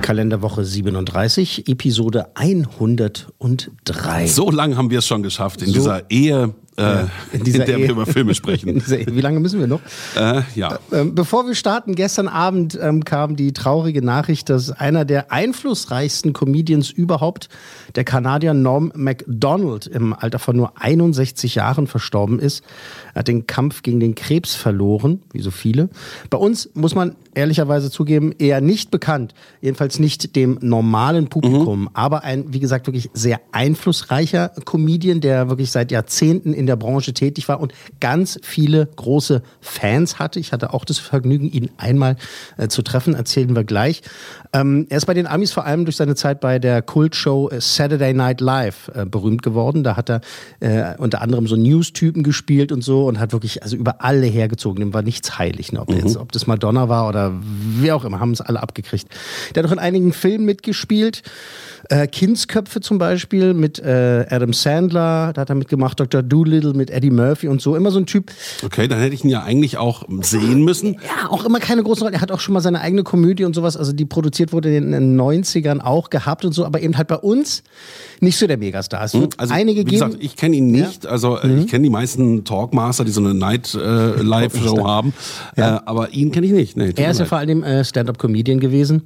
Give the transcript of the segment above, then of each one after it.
Kalenderwoche 37, Episode 103. So lang haben wir es schon geschafft in So- dieser Ehe, äh, Ja, in, in dieser der Ehe. wir über Filme In sprechen. Wie lange müssen wir noch? äh, ja. Ähm, bevor wir starten, gestern Abend ähm, kam die traurige Nachricht, dass einer der einflussreichsten Comedians überhaupt, der Kanadier Norm MacDonald, im Alter von nur 61 Jahren verstorben ist. Er hat den Kampf gegen den Krebs verloren, wie so viele. Bei uns muss man ehrlicherweise zugeben, eher nicht bekannt, jedenfalls nicht dem normalen Publikum, aber ein, wie gesagt, wirklich sehr einflussreicher Comedian, der wirklich seit Jahrzehnten in der Branche tätig war und ganz viele große Fans hatte. Ich hatte auch das Vergnügen, ihn einmal äh, zu treffen, erzählen wir gleich. Ähm, er ist bei den Amis vor allem durch seine Zeit bei der Kultshow äh, Saturday Night Live äh, berühmt geworden. Da hat er äh, unter anderem so News-Typen gespielt und so und hat wirklich also über alle hergezogen. Dem war nichts heilig, ne? ob, jetzt, ob das Madonna war oder wie auch immer, haben es alle abgekriegt. Der hat auch in einigen Filmen mitgespielt. Äh, Kindsköpfe zum Beispiel mit äh, Adam Sandler, da hat er mitgemacht, Dr. Doolittle mit Eddie Murphy und so. Immer so ein Typ, Okay, dann hätte ich ihn ja eigentlich auch sehen müssen. ja, auch immer keine große Rolle. Er hat auch schon mal seine eigene Komödie und sowas, also die produziert wurde in den 90ern auch gehabt und so, aber eben halt bei uns nicht so der Megastar. Es wird Also, einige wie geben. gesagt, ich kenne ihn nicht. Also äh, ich kenne die meisten Talkmaster, die so eine Night äh, haben. Äh, aber ihn kenne ich nicht. Nee, er ist ja vor allem äh, Stand-up-Comedian gewesen.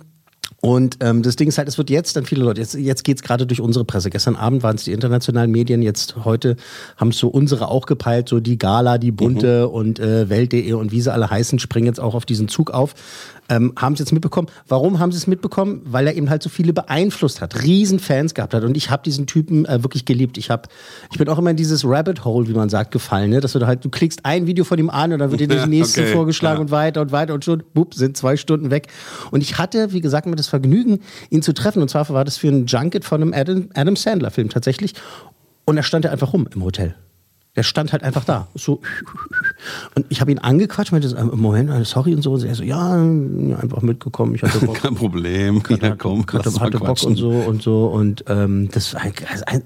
Und ähm, das Ding ist halt, es wird jetzt dann viele Leute, jetzt, jetzt geht's gerade durch unsere Presse. Gestern Abend waren es die internationalen Medien, jetzt heute haben es so unsere auch gepeilt, so die Gala, die Bunte und äh, Welt.de und wie sie alle heißen, springen jetzt auch auf diesen Zug auf. Ähm, haben es jetzt mitbekommen. Warum haben sie es mitbekommen? Weil er eben halt so viele beeinflusst hat, riesen Fans gehabt hat. Und ich habe diesen Typen äh, wirklich geliebt. Ich hab, ich bin auch immer in dieses Rabbit Hole, wie man sagt, gefallen, ne? dass du da halt, du klickst ein Video von ihm an und dann wird dir das nächste okay, vorgeschlagen ja. und weiter und weiter und schon, bupp, sind zwei Stunden weg. Und ich hatte, wie gesagt, mir das Vergnügen, ihn zu treffen. Und zwar war das für ein Junket von einem Adam, Adam Sandler-Film tatsächlich. Und er stand ja einfach rum im Hotel. Der stand halt einfach da. So. Und ich habe ihn angequatscht, meinte, äh, Moment, äh, sorry und so. Und er so, ja, einfach mitgekommen. Ich hatte Bock. Kein Problem. Ja, komm, hatte, lass mal hatte Bock quatschen. und so und so und ähm, das war ein, also ein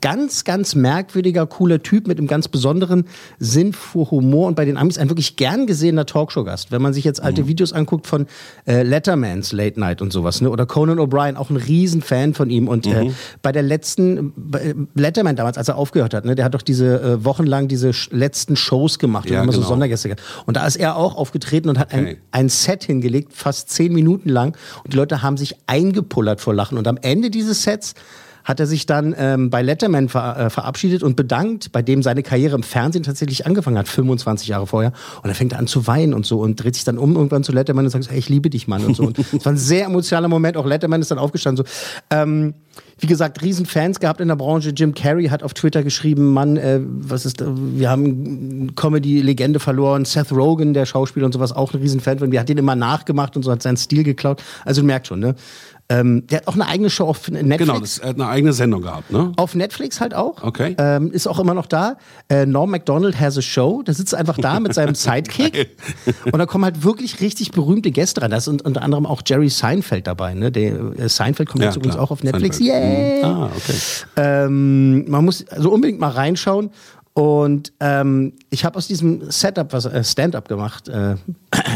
ganz ganz merkwürdiger cooler Typ mit einem ganz besonderen Sinn für Humor und bei den Amis ein wirklich gern gesehener Talkshow-Gast. Wenn man sich jetzt Mhm. alte Videos anguckt von äh, Lettermans Late Night und sowas, ne? oder Conan O'Brien, auch ein Riesenfan von ihm und Mhm. äh, bei der letzten bei Letterman damals, als er aufgehört hat, ne? der hat doch diese äh, wochenlang diese letzten Shows gemacht Ja, und immer so genau. Sondergäste gehabt. Und da ist er auch aufgetreten und hat ein, Okay. ein Set hingelegt, fast zehn Minuten lang. Und die Leute haben sich eingepullert vor Lachen. Und am Ende dieses Sets hat er sich dann ähm, bei Letterman ver äh, verabschiedet und bedankt, bei dem seine Karriere im Fernsehen tatsächlich angefangen hat, 25 Jahre vorher. Und er fängt an zu weinen und so und dreht sich dann um irgendwann zu Letterman und sagt, hey, ich liebe dich, Mann. Und so. Und es war ein sehr emotionaler Moment. Auch Letterman ist dann aufgestanden. So. Ähm, wie gesagt, riesen Fans gehabt in der Branche. Jim Carrey hat auf Twitter geschrieben, Mann, äh, was ist, wir haben Comedy-Legende verloren. Seth Rogen, der Schauspieler und sowas, auch ein riesen Fan von mir, hat den immer nachgemacht und so, hat seinen Stil geklaut. Also du merkst schon, ne? Ähm, der hat auch eine eigene Show auf Netflix. Genau, das, er hat eine eigene Sendung gehabt, ne? Auf Netflix halt auch. Okay. Ähm, ist auch immer noch da. Äh, Norm MacDonald has a show. Da sitzt einfach da mit seinem Sidekick. und da kommen halt wirklich richtig berühmte Gäste rein. Da ist un- unter anderem auch Jerry Seinfeld dabei. Ne? Der, äh, Seinfeld kommt Ja, jetzt übrigens auch auf Netflix. Seinfeld. Yay! Ah, okay. Ähm, man muss also unbedingt mal reinschauen. Und ähm, ich habe aus diesem Setup was äh, Stand-up gemacht. Äh,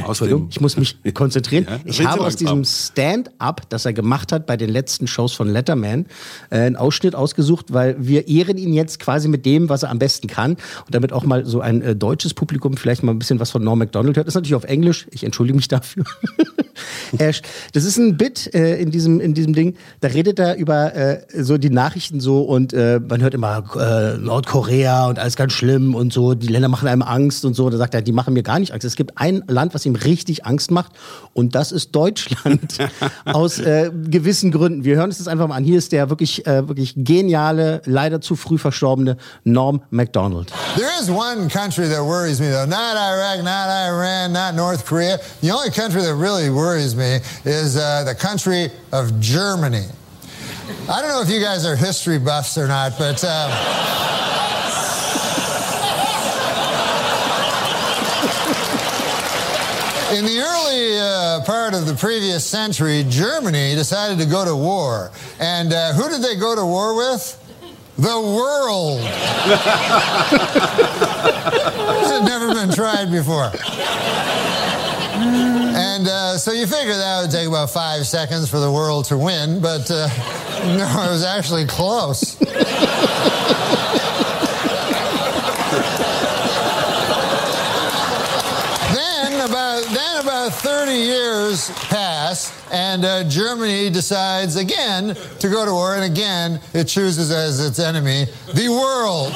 Entschuldigung, ich muss mich konzentrieren. Ja, ich habe aus diesem Stand-up, das er gemacht hat bei den letzten Shows von Letterman, äh, einen Ausschnitt ausgesucht, weil wir ehren ihn jetzt quasi mit dem, was er am besten kann. Und damit auch mal so ein äh, deutsches Publikum vielleicht mal ein bisschen was von Norm MacDonald hört. Das ist natürlich auf Englisch. Ich entschuldige mich dafür. Das ist ein Bit äh, in, diesem, in diesem Ding. Da redet er über äh, so die Nachrichten so und äh, man hört immer Nordkorea und alles ist ganz schlimm und so, die Länder machen einem Angst und so. Da sagt er, die machen mir gar nicht Angst. Es gibt ein Land, was ihm richtig Angst macht und das ist Deutschland. Aus äh, gewissen Gründen. Wir hören uns das einfach mal an. Hier ist der wirklich, äh, wirklich geniale, leider zu früh verstorbene Norm MacDonald. There is one country that worries me, though. Not Iraq, not Iran, not North Korea. The only country that really worries me is uh, the country of Germany. I don't know if you guys are history buffs or not, but. Uh, In the early uh, part of the previous century, Germany decided to go to war. And uh, who did they go to war with? The world. this had never been tried before. And uh, so you figure that would take about five seconds for the world to win, but uh, no, it was actually close. then about then 30 years pass, and uh, Germany decides again to go to war, and again it chooses as its enemy the world.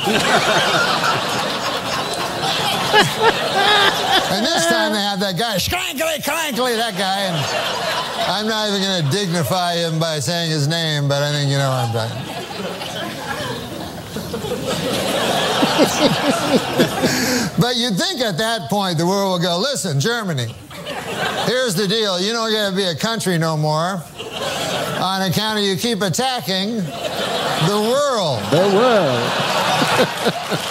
And this time they have that guy, Schrankly, Crankly, that guy. And I'm not even going to dignify him by saying his name, but I think you know what I'm talking But you'd think at that point the world will go, listen, Germany, here's the deal. You don't get to be a country no more on account of you keep attacking the world. The world.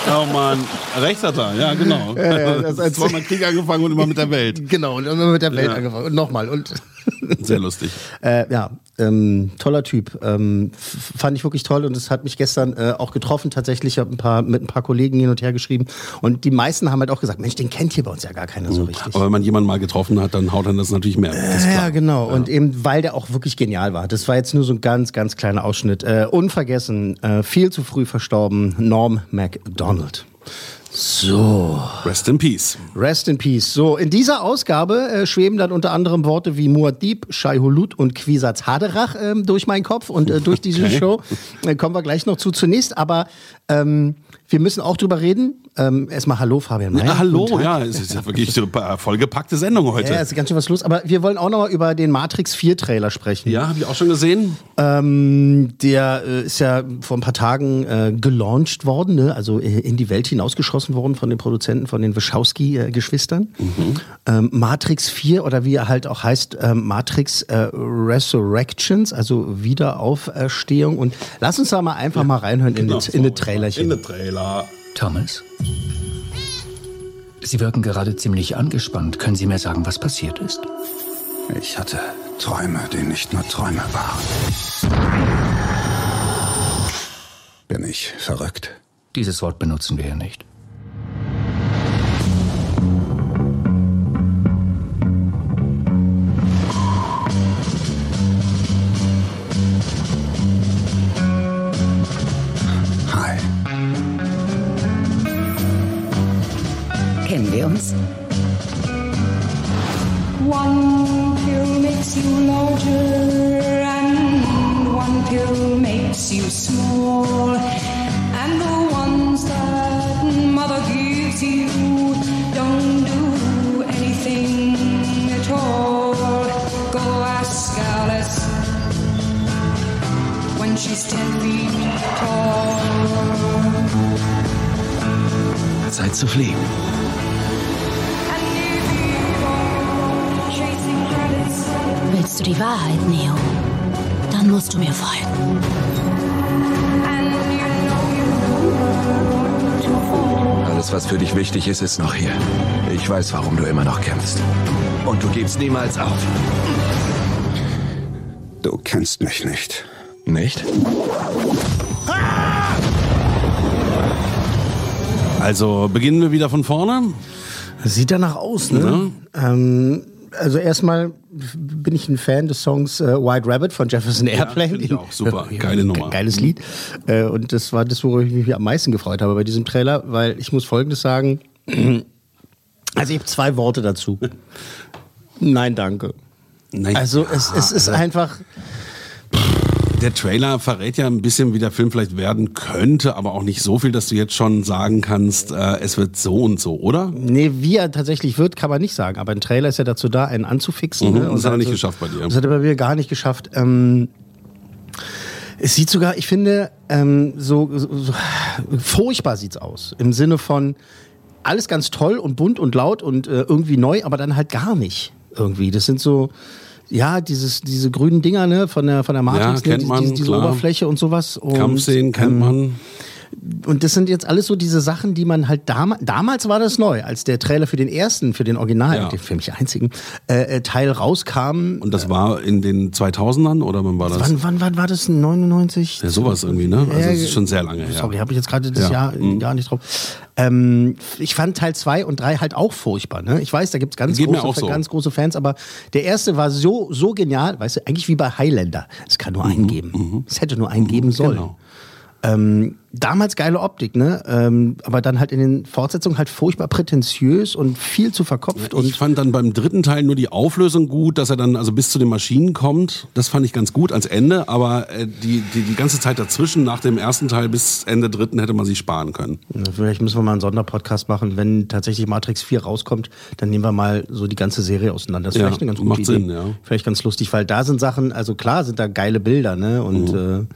Oh Mann, rechts hat er, ja genau. ja, das als- Zweimal Krieg angefangen und immer mit der Welt. Genau, und dann mit der Welt Ja. angefangen. Und nochmal. Und Sehr lustig. Äh, ja, ähm, toller Typ. Ähm, fand ich wirklich toll und es hat mich gestern äh, auch getroffen. Tatsächlich Ich hab ein paar, mit ein paar Kollegen hin und her geschrieben und die meisten haben halt auch gesagt, Mensch, den kennt hier bei uns ja gar keiner so richtig. Aber wenn man jemanden mal getroffen hat, dann haut dann das natürlich mehr. Das Ja, genau. Und eben, weil der auch wirklich genial war. Das war jetzt nur so ein ganz, ganz kleiner Ausschnitt. Äh, unvergessen, äh, viel zu früh verstorben, Norm MacDonald. So. Rest in Peace. Rest in Peace. So, in dieser Ausgabe äh, schweben dann unter anderem Worte wie Muad'Dib, Shai-Hulud und Quisatz Haderach ähm, durch meinen Kopf und äh, durch diese Okay. Show. Äh, kommen wir gleich noch zu. Zunächst aber, ähm, wir müssen auch drüber reden. Ähm, erstmal Hallo, Fabian May. Ja, hallo, ja, es ist ja wirklich so eine vollgepackte Sendung heute. Ja, ist ganz schön was los. Aber wir wollen auch noch mal über den Matrix 4 Trailer sprechen. Ja, habe ich auch schon gesehen. Ähm, der äh, ist ja vor ein paar Tagen äh, gelauncht worden, ne? also äh, in die Welt hinausgeschossen worden von den Produzenten, von den Wachowski-Geschwistern. Ähm, Matrix 4 oder wie er halt auch heißt, ähm, Matrix äh, Resurrections, also Wiederauferstehung. Und lass uns da mal einfach mal reinhören in, Genau, in das Trailerchen. In den Trailer. Thomas? Sie wirken gerade ziemlich angespannt. Können Sie mir sagen, was passiert ist? Ich hatte Träume, die nicht nur Träume waren. Bin ich verrückt? Dieses Wort benutzen wir hier nicht. Zu rabbits. Willst du die Wahrheit, Neo? Dann musst du mir folgen. Alles, was für dich wichtig ist, ist noch hier. Ich weiß, warum du immer noch kämpfst. Und du gibst niemals auf. Du kennst mich nicht. Nicht? Also beginnen wir wieder von vorne. Sieht danach aus, ne? Ähm, also erstmal bin ich ein Fan des Songs äh, White Rabbit von Jefferson Airplane. ich auch super. Geile Nummer. Geiles Lied. Äh, und das war das, worüber ich mich am meisten gefreut habe bei diesem Trailer, weil ich muss Folgendes sagen. Also ich habe zwei Worte dazu. Nein, danke. Nein. Also es, es ist einfach... Der Trailer verrät ja ein bisschen, wie der Film vielleicht werden könnte, aber auch nicht so viel, dass du jetzt schon sagen kannst, äh, es wird so und so, oder? Nee, wie er tatsächlich wird, kann man nicht sagen. Aber ein Trailer ist ja dazu da, einen anzufixen. Mhm, ne? das hat er nicht geschafft bei dir. Das hat er bei mir gar nicht geschafft. Ähm, es sieht sogar, ich finde, ähm, so, so, so furchtbar sieht's aus. Im Sinne von alles ganz toll und bunt und laut und äh, irgendwie neu, aber dann halt gar nicht irgendwie. Das sind so, ja, dieses, diese grünen Dinger ne, von der, von der Matrix, kennt ne, man, diese, diese. Oberfläche und sowas. Und, Kampfszenen kennt ähm, man. Und das sind jetzt alles so diese Sachen, die man halt damals, damals war das neu, als der Trailer für den ersten, für den Original, Ja. den für mich einzigen, äh, äh, Teil rauskam. Und das war in den 2000ern oder wann war das? Wann, wann, wann war das? 99? Ja, sowas irgendwie, ne? Also Ja, es ist schon sehr lange her. Sorry, habe ich jetzt gerade das Ja. Jahr Mhm. gar nicht drauf. Ähm, ich fand Teil 2 und 3 halt auch furchtbar. Ne? Ich weiß, da gibt's ganz, Geht mir große, so. ganz große Fans, aber der erste war so, so genial, weißt du, eigentlich wie bei Highlander. Es kann nur einen geben. Es hätte nur einen geben sollen. Mhm. Genau. Ähm, damals geile Optik, ne? Ähm, aber dann halt in den Fortsetzungen halt furchtbar prätentiös und viel zu verkopft. und Ich fand dann beim dritten Teil nur die Auflösung gut, dass er dann also bis zu den Maschinen kommt. Das fand ich ganz gut als Ende, aber äh, die, die, die ganze Zeit dazwischen, nach dem ersten Teil bis Ende dritten, hätte man sich sparen können. Ja, Vielleicht müssen wir mal einen Sonderpodcast machen. Wenn tatsächlich Matrix 4 rauskommt, dann nehmen wir mal so die ganze Serie auseinander. Das ist Ja, vielleicht eine ganz gute macht Idee. Sinn, ja. Vielleicht ganz lustig, weil da sind Sachen, also klar sind da geile Bilder, ne? Und Mhm. äh,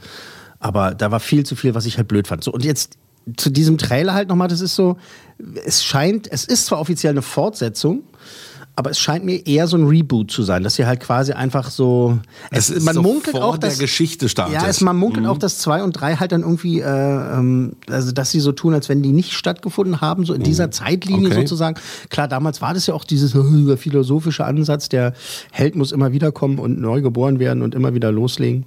aber da war viel zu viel, was ich halt blöd fand. So, und jetzt zu diesem Trailer halt nochmal, das ist so, es scheint, es ist zwar offiziell eine Fortsetzung, aber es scheint mir eher so ein Reboot zu sein, dass sie halt quasi einfach so. Es ist man so munkelt vor auch, der dass Geschichte startet. Ja, es, man munkelt Mhm. auch, dass zwei und drei halt dann irgendwie, äh, ähm, also dass sie so tun, als wenn die nicht stattgefunden haben, so in dieser Zeitlinie Mhm. Okay. sozusagen. Klar, damals war das ja auch dieses äh, philosophische Ansatz, der Held muss immer wieder kommen und neu geboren werden und immer wieder loslegen.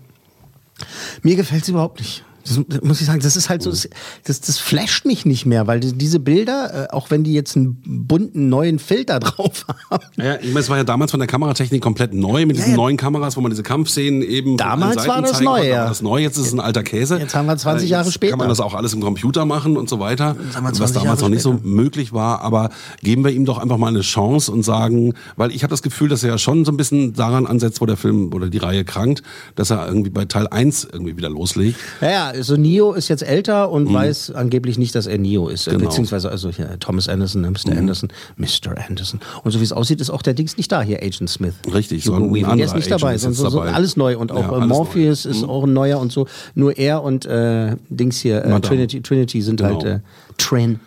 Mir gefällt es überhaupt nicht. Das muss ich sagen, das ist halt so, das, das, flasht mich nicht mehr, weil die- diese Bilder, äh, auch wenn die jetzt einen bunten neuen Filter drauf haben, Ja, ich meine, es war ja damals von der Kameratechnik komplett neu mit diesen ja. neuen Kameras, wo man diese Kampfszenen eben Damals war das neu, ja. Das neu, jetzt ist es ein alter Käse. Jetzt haben wir 20 Jahre jetzt später. Kann man das auch alles im Computer machen und so weiter, was 20 damals Jahre noch nicht so möglich war. Aber geben wir ihm doch einfach mal eine Chance und sagen, weil ich habe das Gefühl, dass er ja schon so ein bisschen daran ansetzt, wo der Film oder die Reihe krankt, dass er irgendwie bei Teil 1 irgendwie wieder loslegt. Ja, ja, so Neo ist jetzt älter und weiß angeblich nicht, dass er Neo ist. Mhm. Genau. Mhm. Beziehungsweise, also hier, Thomas Anderson, ne, Mr. Anderson, Mr. Anderson. Und so wie es aussieht, ist auch der Dings nicht da, hier Agent Smith. Richtig, Hugo so ein Weaving. Der ist nicht Agent dabei, jetzt so, so alles neu. Und auch Ja, äh, Morpheus neu. ist Mhm. auch ein neuer und so. Nur er und äh, Dings hier, äh. Trinity, Trinity sind Genau. halt äh, Trin.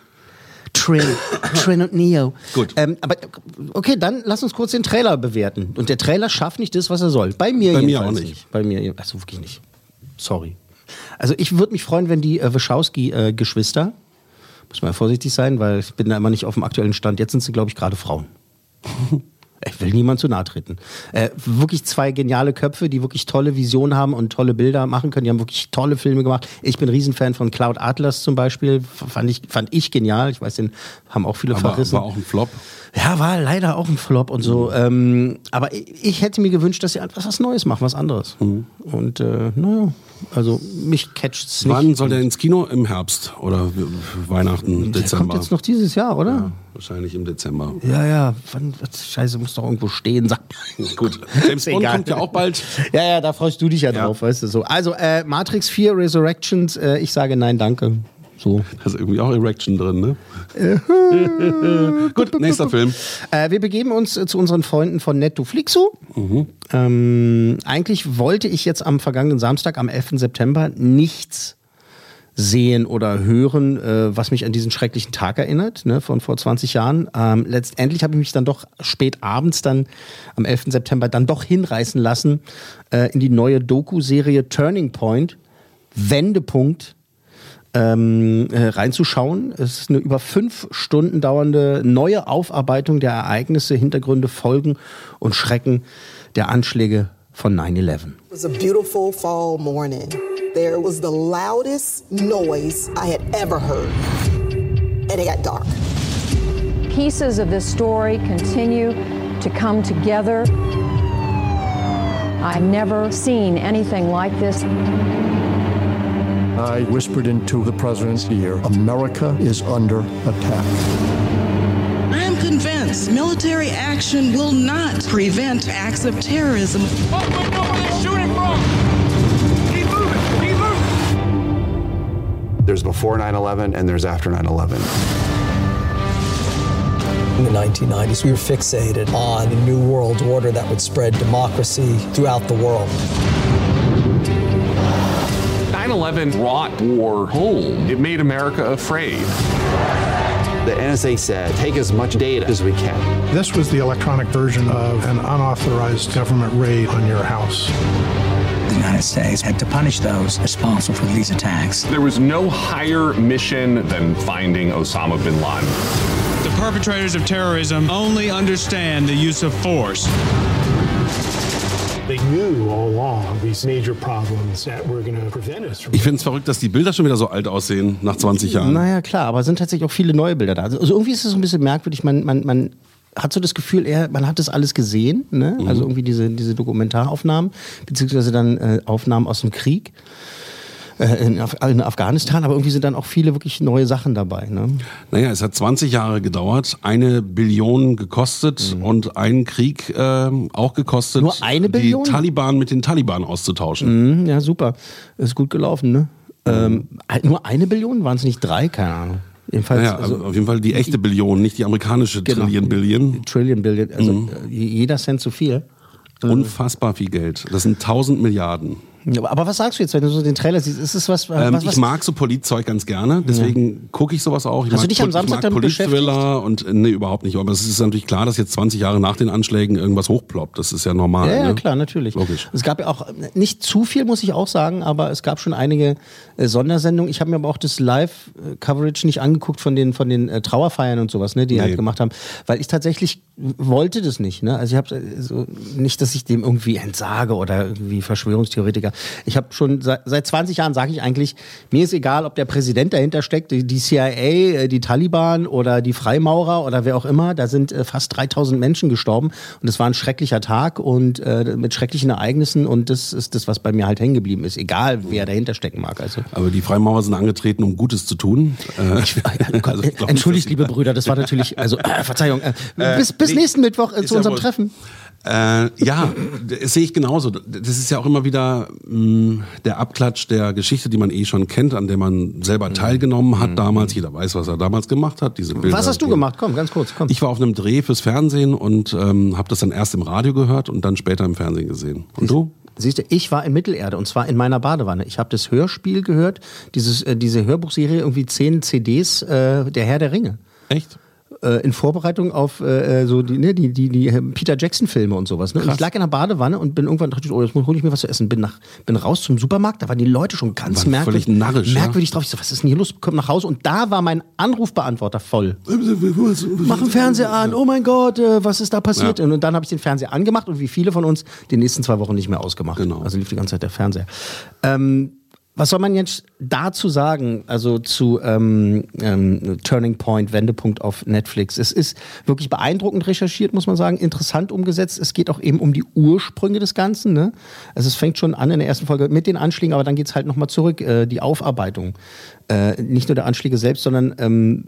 Trin, Trin und Neo. Gut. Ähm, aber okay, dann lass uns kurz den Trailer bewerten. Und der Trailer schafft nicht das, was er soll. Bei mir Bei mir auch nicht. Bei mir, also wirklich nicht. Sorry. Also ich würde mich freuen, wenn die äh, Wachowski-Geschwister, muss man ja vorsichtig sein, weil ich bin da immer nicht auf dem aktuellen Stand. Jetzt sind sie, glaube ich, gerade Frauen. Ich will niemand zu nahe treten. Äh, wirklich zwei geniale Köpfe, die wirklich tolle Visionen haben und tolle Bilder machen können. Die haben wirklich tolle Filme gemacht. Ich bin Riesenfan von Cloud Atlas zum Beispiel. Fand ich, fand ich genial. Ich weiß, den haben auch viele Aber verrissen. war auch ein Flop. Ja, war leider auch ein Flop und so. Ähm, aber ich, ich hätte mir gewünscht, dass sie etwas was Neues machen, was anderes. Und äh, naja, also mich catcht's nicht. Wann soll der ins Kino? Im Herbst oder Weihnachten, der Dezember? kommt jetzt noch dieses Jahr, oder? Ja, wahrscheinlich im Dezember. Ja, ja. Wann, Scheiße, muss doch irgendwo stehen. Sag. Gut, James Bond Egal. kommt ja auch bald. Ja, ja, da freust du dich ja drauf, weißt du so. Also äh, Matrix 4 Resurrections, äh, ich sage nein, danke. So. Da ist irgendwie auch Erection drin, ne? Gut, nächster Film. Äh, wir begeben uns äh, zu unseren Freunden von Netflixu. Mhm. Ähm, eigentlich wollte ich jetzt am vergangenen Samstag, am 11. September, nichts sehen oder hören, äh, was mich an diesen schrecklichen Tag erinnert, ne, von vor 20 Jahren. Ähm, letztendlich habe ich mich dann doch spät abends dann am 11. September dann doch hinreißen lassen äh, in die neue Doku-Serie Turning Point, Wendepunkt, ähm, äh, reinzuschauen. Es ist eine über fünf Stunden dauernde neue Aufarbeitung der Ereignisse, Hintergründe, Folgen und Schrecken der Anschläge von 9-11. It was a beautiful fall morning. There was the loudest noise I had ever heard. And it got dark. Pieces of this story continue to come together. I've never seen anything like this. I whispered into the president's ear America is under attack. I am convinced military action will not prevent acts of terrorism. Oh, wait, no, they're shooting from? There's before 9 11 and there's after 9 11. In the 1990s, we were fixated on a new world order that would spread democracy throughout the world. 9 11 brought war home. It made America afraid. The NSA said, take as much data as we can. This was the electronic version of an unauthorized government raid on your house. The United States had to punish those responsible for these attacks. There was no higher mission than finding Osama bin Laden. The perpetrators of terrorism only understand the use of force. Ich finde es verrückt, dass die Bilder schon wieder so alt aussehen, nach 20 Jahren. Naja, klar, aber es sind tatsächlich auch viele neue Bilder da. Also irgendwie ist es so ein bisschen merkwürdig. Man, man, man hat so das Gefühl, eher, man hat das alles gesehen. Ne? Mhm. Also irgendwie diese, diese Dokumentaraufnahmen, beziehungsweise dann äh, Aufnahmen aus dem Krieg. Äh, In, Af in Afghanistan, aber irgendwie sind dann auch viele wirklich neue Sachen dabei. Ne? Naja, es hat 20 Jahre gedauert, eine Billion gekostet und einen Krieg ähm, auch gekostet, Nur eine Billion? die Taliban mit den Taliban auszutauschen. Mhm, ja, super. Ist gut gelaufen, ne? Ähm, nur eine Billion? Waren es nicht drei? Keine Ahnung. Jedenfalls, Naja, also, also auf jeden Fall die echte Billion, nicht die amerikanische Genau. Trillion Billion. Trillion Billion, also Mhm. äh, jeder Cent zu viel. Unfassbar viel Geld. Das sind 1000 Milliarden. Ja, aber- was sagst du jetzt, wenn du so den Trailer siehst? Ist es was, Ähm, was, was ich mag so Politzeug ganz gerne, deswegen gucke ich sowas auch. Ich Hast du mag, dich am Samstag damit Polit-Thriller und äh, nee, überhaupt nicht. Aber es ist natürlich klar, dass jetzt 20 Jahre nach den Anschlägen irgendwas hochploppt. Das ist ja normal. Ja, ja, ne? klar, natürlich. Logisch. Es gab ja auch äh, nicht zu viel, muss ich auch sagen, aber es gab schon einige äh, Sondersendungen. Ich habe mir aber auch das Live-Coverage nicht angeguckt von den, von den äh, Trauerfeiern und sowas, ne, die Nee. halt gemacht haben, weil ich tatsächlich wollte das nicht. Ne? Also ich habe äh, so, nicht, dass ich dem irgendwie entsage oder irgendwie Verschwörungstheoretiker. Ich habe schon seit, seit 20 Jahren sage ich eigentlich, mir ist egal, ob der Präsident dahinter steckt, die, die CIA, äh, die Taliban oder die Freimaurer oder wer auch immer. Da sind äh, fast 3000 Menschen gestorben und es war ein schrecklicher Tag und äh, mit schrecklichen Ereignissen und das ist das, was bei mir halt hängen geblieben ist, egal wer dahinter stecken mag. Also Aber die Freimaurer sind angetreten, um Gutes zu tun. Äh, also ich Entschuldigt, liebe Brüder, das war natürlich, also äh, Verzeihung, äh, bis, bis nee, nächsten Mittwoch zu ja unserem wohl- Treffen. Äh, ja, das sehe ich genauso. Das ist ja auch immer wieder mh, der Abklatsch der Geschichte, die man eh schon kennt, an der man selber teilgenommen hat damals. Jeder weiß, was er damals gemacht hat. Diese Bilder. Mhm. Was hast du gemacht? Komm, ganz kurz, komm. Ich war auf einem Dreh fürs Fernsehen und ähm, habe das dann erst im Radio gehört und dann später im Fernsehen gesehen. Und du? Siehst du, ich war in Mittelerde und zwar in meiner Badewanne. Ich habe das Hörspiel gehört, dieses, äh, diese Hörbuchserie, irgendwie zehn CDs, äh, Der Herr der Ringe. Echt? Äh, in Vorbereitung auf äh, so die, ne, die, die, die Peter Jackson-Filme und sowas. Ne? Und ich lag in der Badewanne und bin irgendwann dachte ich, oh, jetzt hole ich mir was zu essen. Bin, nach, bin raus zum Supermarkt, da waren die Leute schon ganz Waren merkwürdig, narrisch, ja? merkwürdig drauf. Ich so, was ist denn hier los? Komm nach Hause und da war mein Anrufbeantworter voll. Mach den Fernseher an, oh mein Gott, äh, was ist da passiert? Ja. Und dann habe ich den Fernseher angemacht und wie viele von uns die nächsten zwei Wochen nicht mehr ausgemacht. Genau. Also lief die ganze Zeit der Fernseher. Ähm, was soll man jetzt dazu sagen, also zu ähm, ähm, Turning Point, Wendepunkt auf Netflix? Es ist wirklich beeindruckend recherchiert, muss man sagen, interessant umgesetzt. Es geht auch eben um die Ursprünge des Ganzen. Ne? Also es fängt schon an in der ersten Folge mit den Anschlägen, aber dann geht's halt nochmal zurück, äh, die Aufarbeitung. Äh, nicht nur der Anschläge selbst, sondern ähm,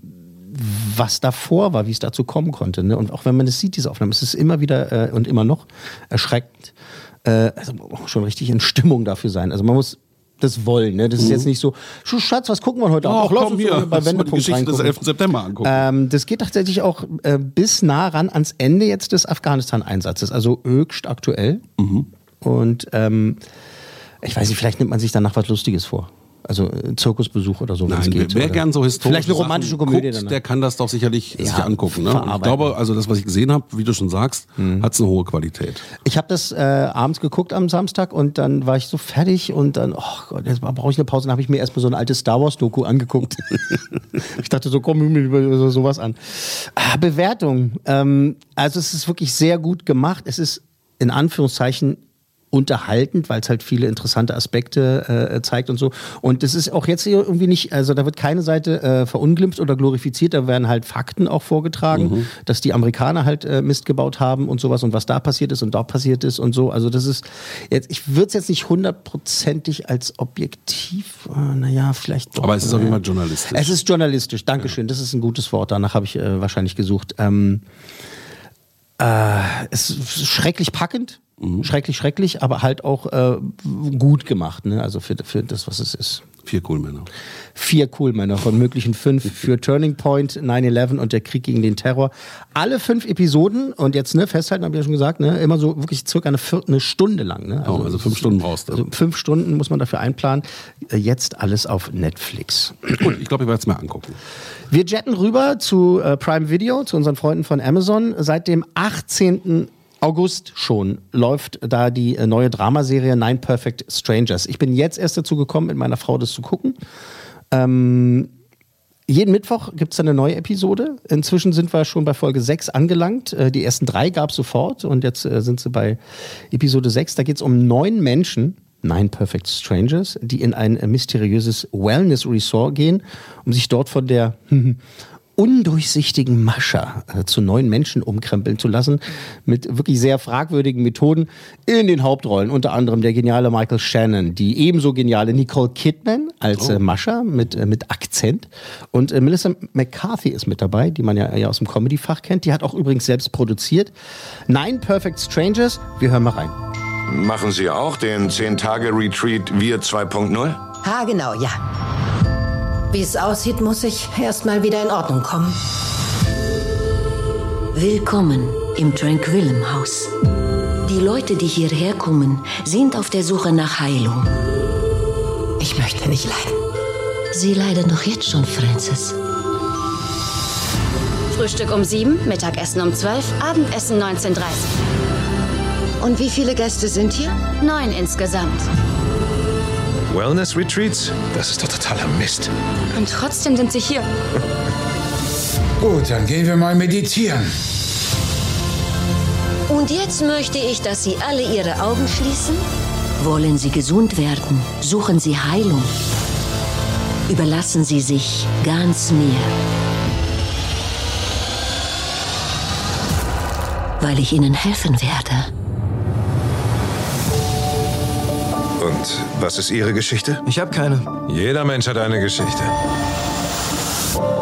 was davor war, wie es dazu kommen konnte. Ne? Und auch wenn man das sieht, diese Aufnahmen, es ist immer wieder äh, und immer noch erschreckend. Äh, also schon richtig in Stimmung dafür sein. Also man muss das wollen. Ne? Das ist jetzt nicht so, "Schu- Schatz, was gucken wir heute lass komm uns hier, bei mal die Wendepunkt Geschichte des reingucken." 11. September angucken. Ähm, das geht tatsächlich auch äh, bis nah ran ans Ende jetzt des Afghanistan-Einsatzes, also höchst aktuell. Mhm. Und ähm, ich weiß nicht, vielleicht nimmt man sich danach was Lustiges vor. Also äh, Zirkusbesuch oder so, wenn es Nein, geht. wer oder- gern so historisch Vielleicht eine romantische Komödie guckt, der kann das doch sicherlich sich Ja, angucken. Ne? Ich glaube, also das, was ich gesehen habe, wie du schon sagst, Mhm. hat es eine hohe Qualität. Ich habe das äh, abends geguckt am Samstag und dann war ich so fertig und dann, oh Gott, jetzt brauche ich eine Pause. Dann habe ich mir erstmal so ein altes Star Wars Doku angeguckt. ich dachte so, komm mir über sowas an. Ah, Bewertung. Ähm, also es ist wirklich sehr gut gemacht. Es ist in Anführungszeichen unterhaltend, weil es halt viele interessante Aspekte äh, zeigt und so. Und das ist auch jetzt hier irgendwie nicht, also da wird keine Seite äh, verunglimpft oder glorifiziert, da werden halt Fakten auch vorgetragen, Mhm. dass die Amerikaner halt äh, Mist gebaut haben und sowas und was da passiert ist und dort passiert ist und so. Also das ist jetzt, ich würde es jetzt nicht hundertprozentig als objektiv, äh, naja, vielleicht doch. Aber es ist Fall naja. journalistisch. Es ist journalistisch, Dankeschön, das ist ein gutes Wort, danach habe ich äh, wahrscheinlich gesucht. Ähm, äh, es ist schrecklich packend, Mhm. schrecklich, schrecklich, aber halt auch äh, gut gemacht, ne? also für, für das, was es ist. Vier cool Männer. Vier Coolmänner von möglichen fünf für Turning Point, 9-11 und der Krieg gegen den Terror. Alle fünf Episoden und jetzt ne, festhalten, habe ich ja schon gesagt, ne, immer so wirklich circa eine, eine Stunde lang. Ne? Also, also fünf Stunden brauchst du. Also fünf Stunden muss man dafür einplanen. Äh, Jetzt alles auf Netflix. Gut, ich glaube, ich werde es mir angucken. Wir jetten rüber zu äh, Prime Video, zu unseren Freunden von Amazon. Seit dem 18. August schon läuft da die äh, neue Dramaserie Nine Perfect Strangers. Ich bin jetzt erst dazu gekommen, mit meiner Frau das zu gucken. Ähm, jeden Mittwoch gibt es eine neue Episode. Inzwischen sind wir schon bei Folge 6 angelangt. Äh, Die ersten drei gab es sofort und jetzt äh, sind sie bei Episode 6. Da geht es um neun Menschen, Nine Perfect Strangers, die in ein mysteriöses Wellness-Resort gehen, um sich dort von der undurchsichtigen Mascha äh, zu neuen Menschen umkrempeln zu lassen, mit wirklich sehr fragwürdigen Methoden in den Hauptrollen. Unter anderem der geniale Michael Shannon, die ebenso geniale Nicole Kidman als äh, Mascha mit, äh, mit Akzent. Und äh, Melissa McCarthy ist mit dabei, die man ja, ja aus dem Comedy-Fach kennt. Die hat auch übrigens selbst produziert. Nine Perfect Strangers, wir hören mal rein. Machen Sie auch den 10-Tage-Retreat Wir 2.0? Ha, genau, ja. Wie es aussieht, muss ich erstmal wieder in Ordnung kommen. Willkommen im Tranquillum Haus. Die Leute, die hierher kommen, sind auf der Suche nach Heilung. Ich möchte nicht leiden. Sie leiden doch jetzt schon, Francis. Frühstück um 7, Mittagessen um 12, Abendessen 19.30 Und wie viele Gäste sind hier? Neun insgesamt. Wellness Retreats? Das ist doch totaler Mist. Und trotzdem sind sie hier. Gut, dann gehen wir mal meditieren. Und jetzt möchte ich, dass Sie alle Ihre Augen schließen. Wollen Sie gesund werden? Suchen Sie Heilung. Überlassen Sie sich ganz mir. Weil ich Ihnen helfen werde. Und was ist Ihre Geschichte? Ich habe keine. Jeder Mensch hat eine Geschichte.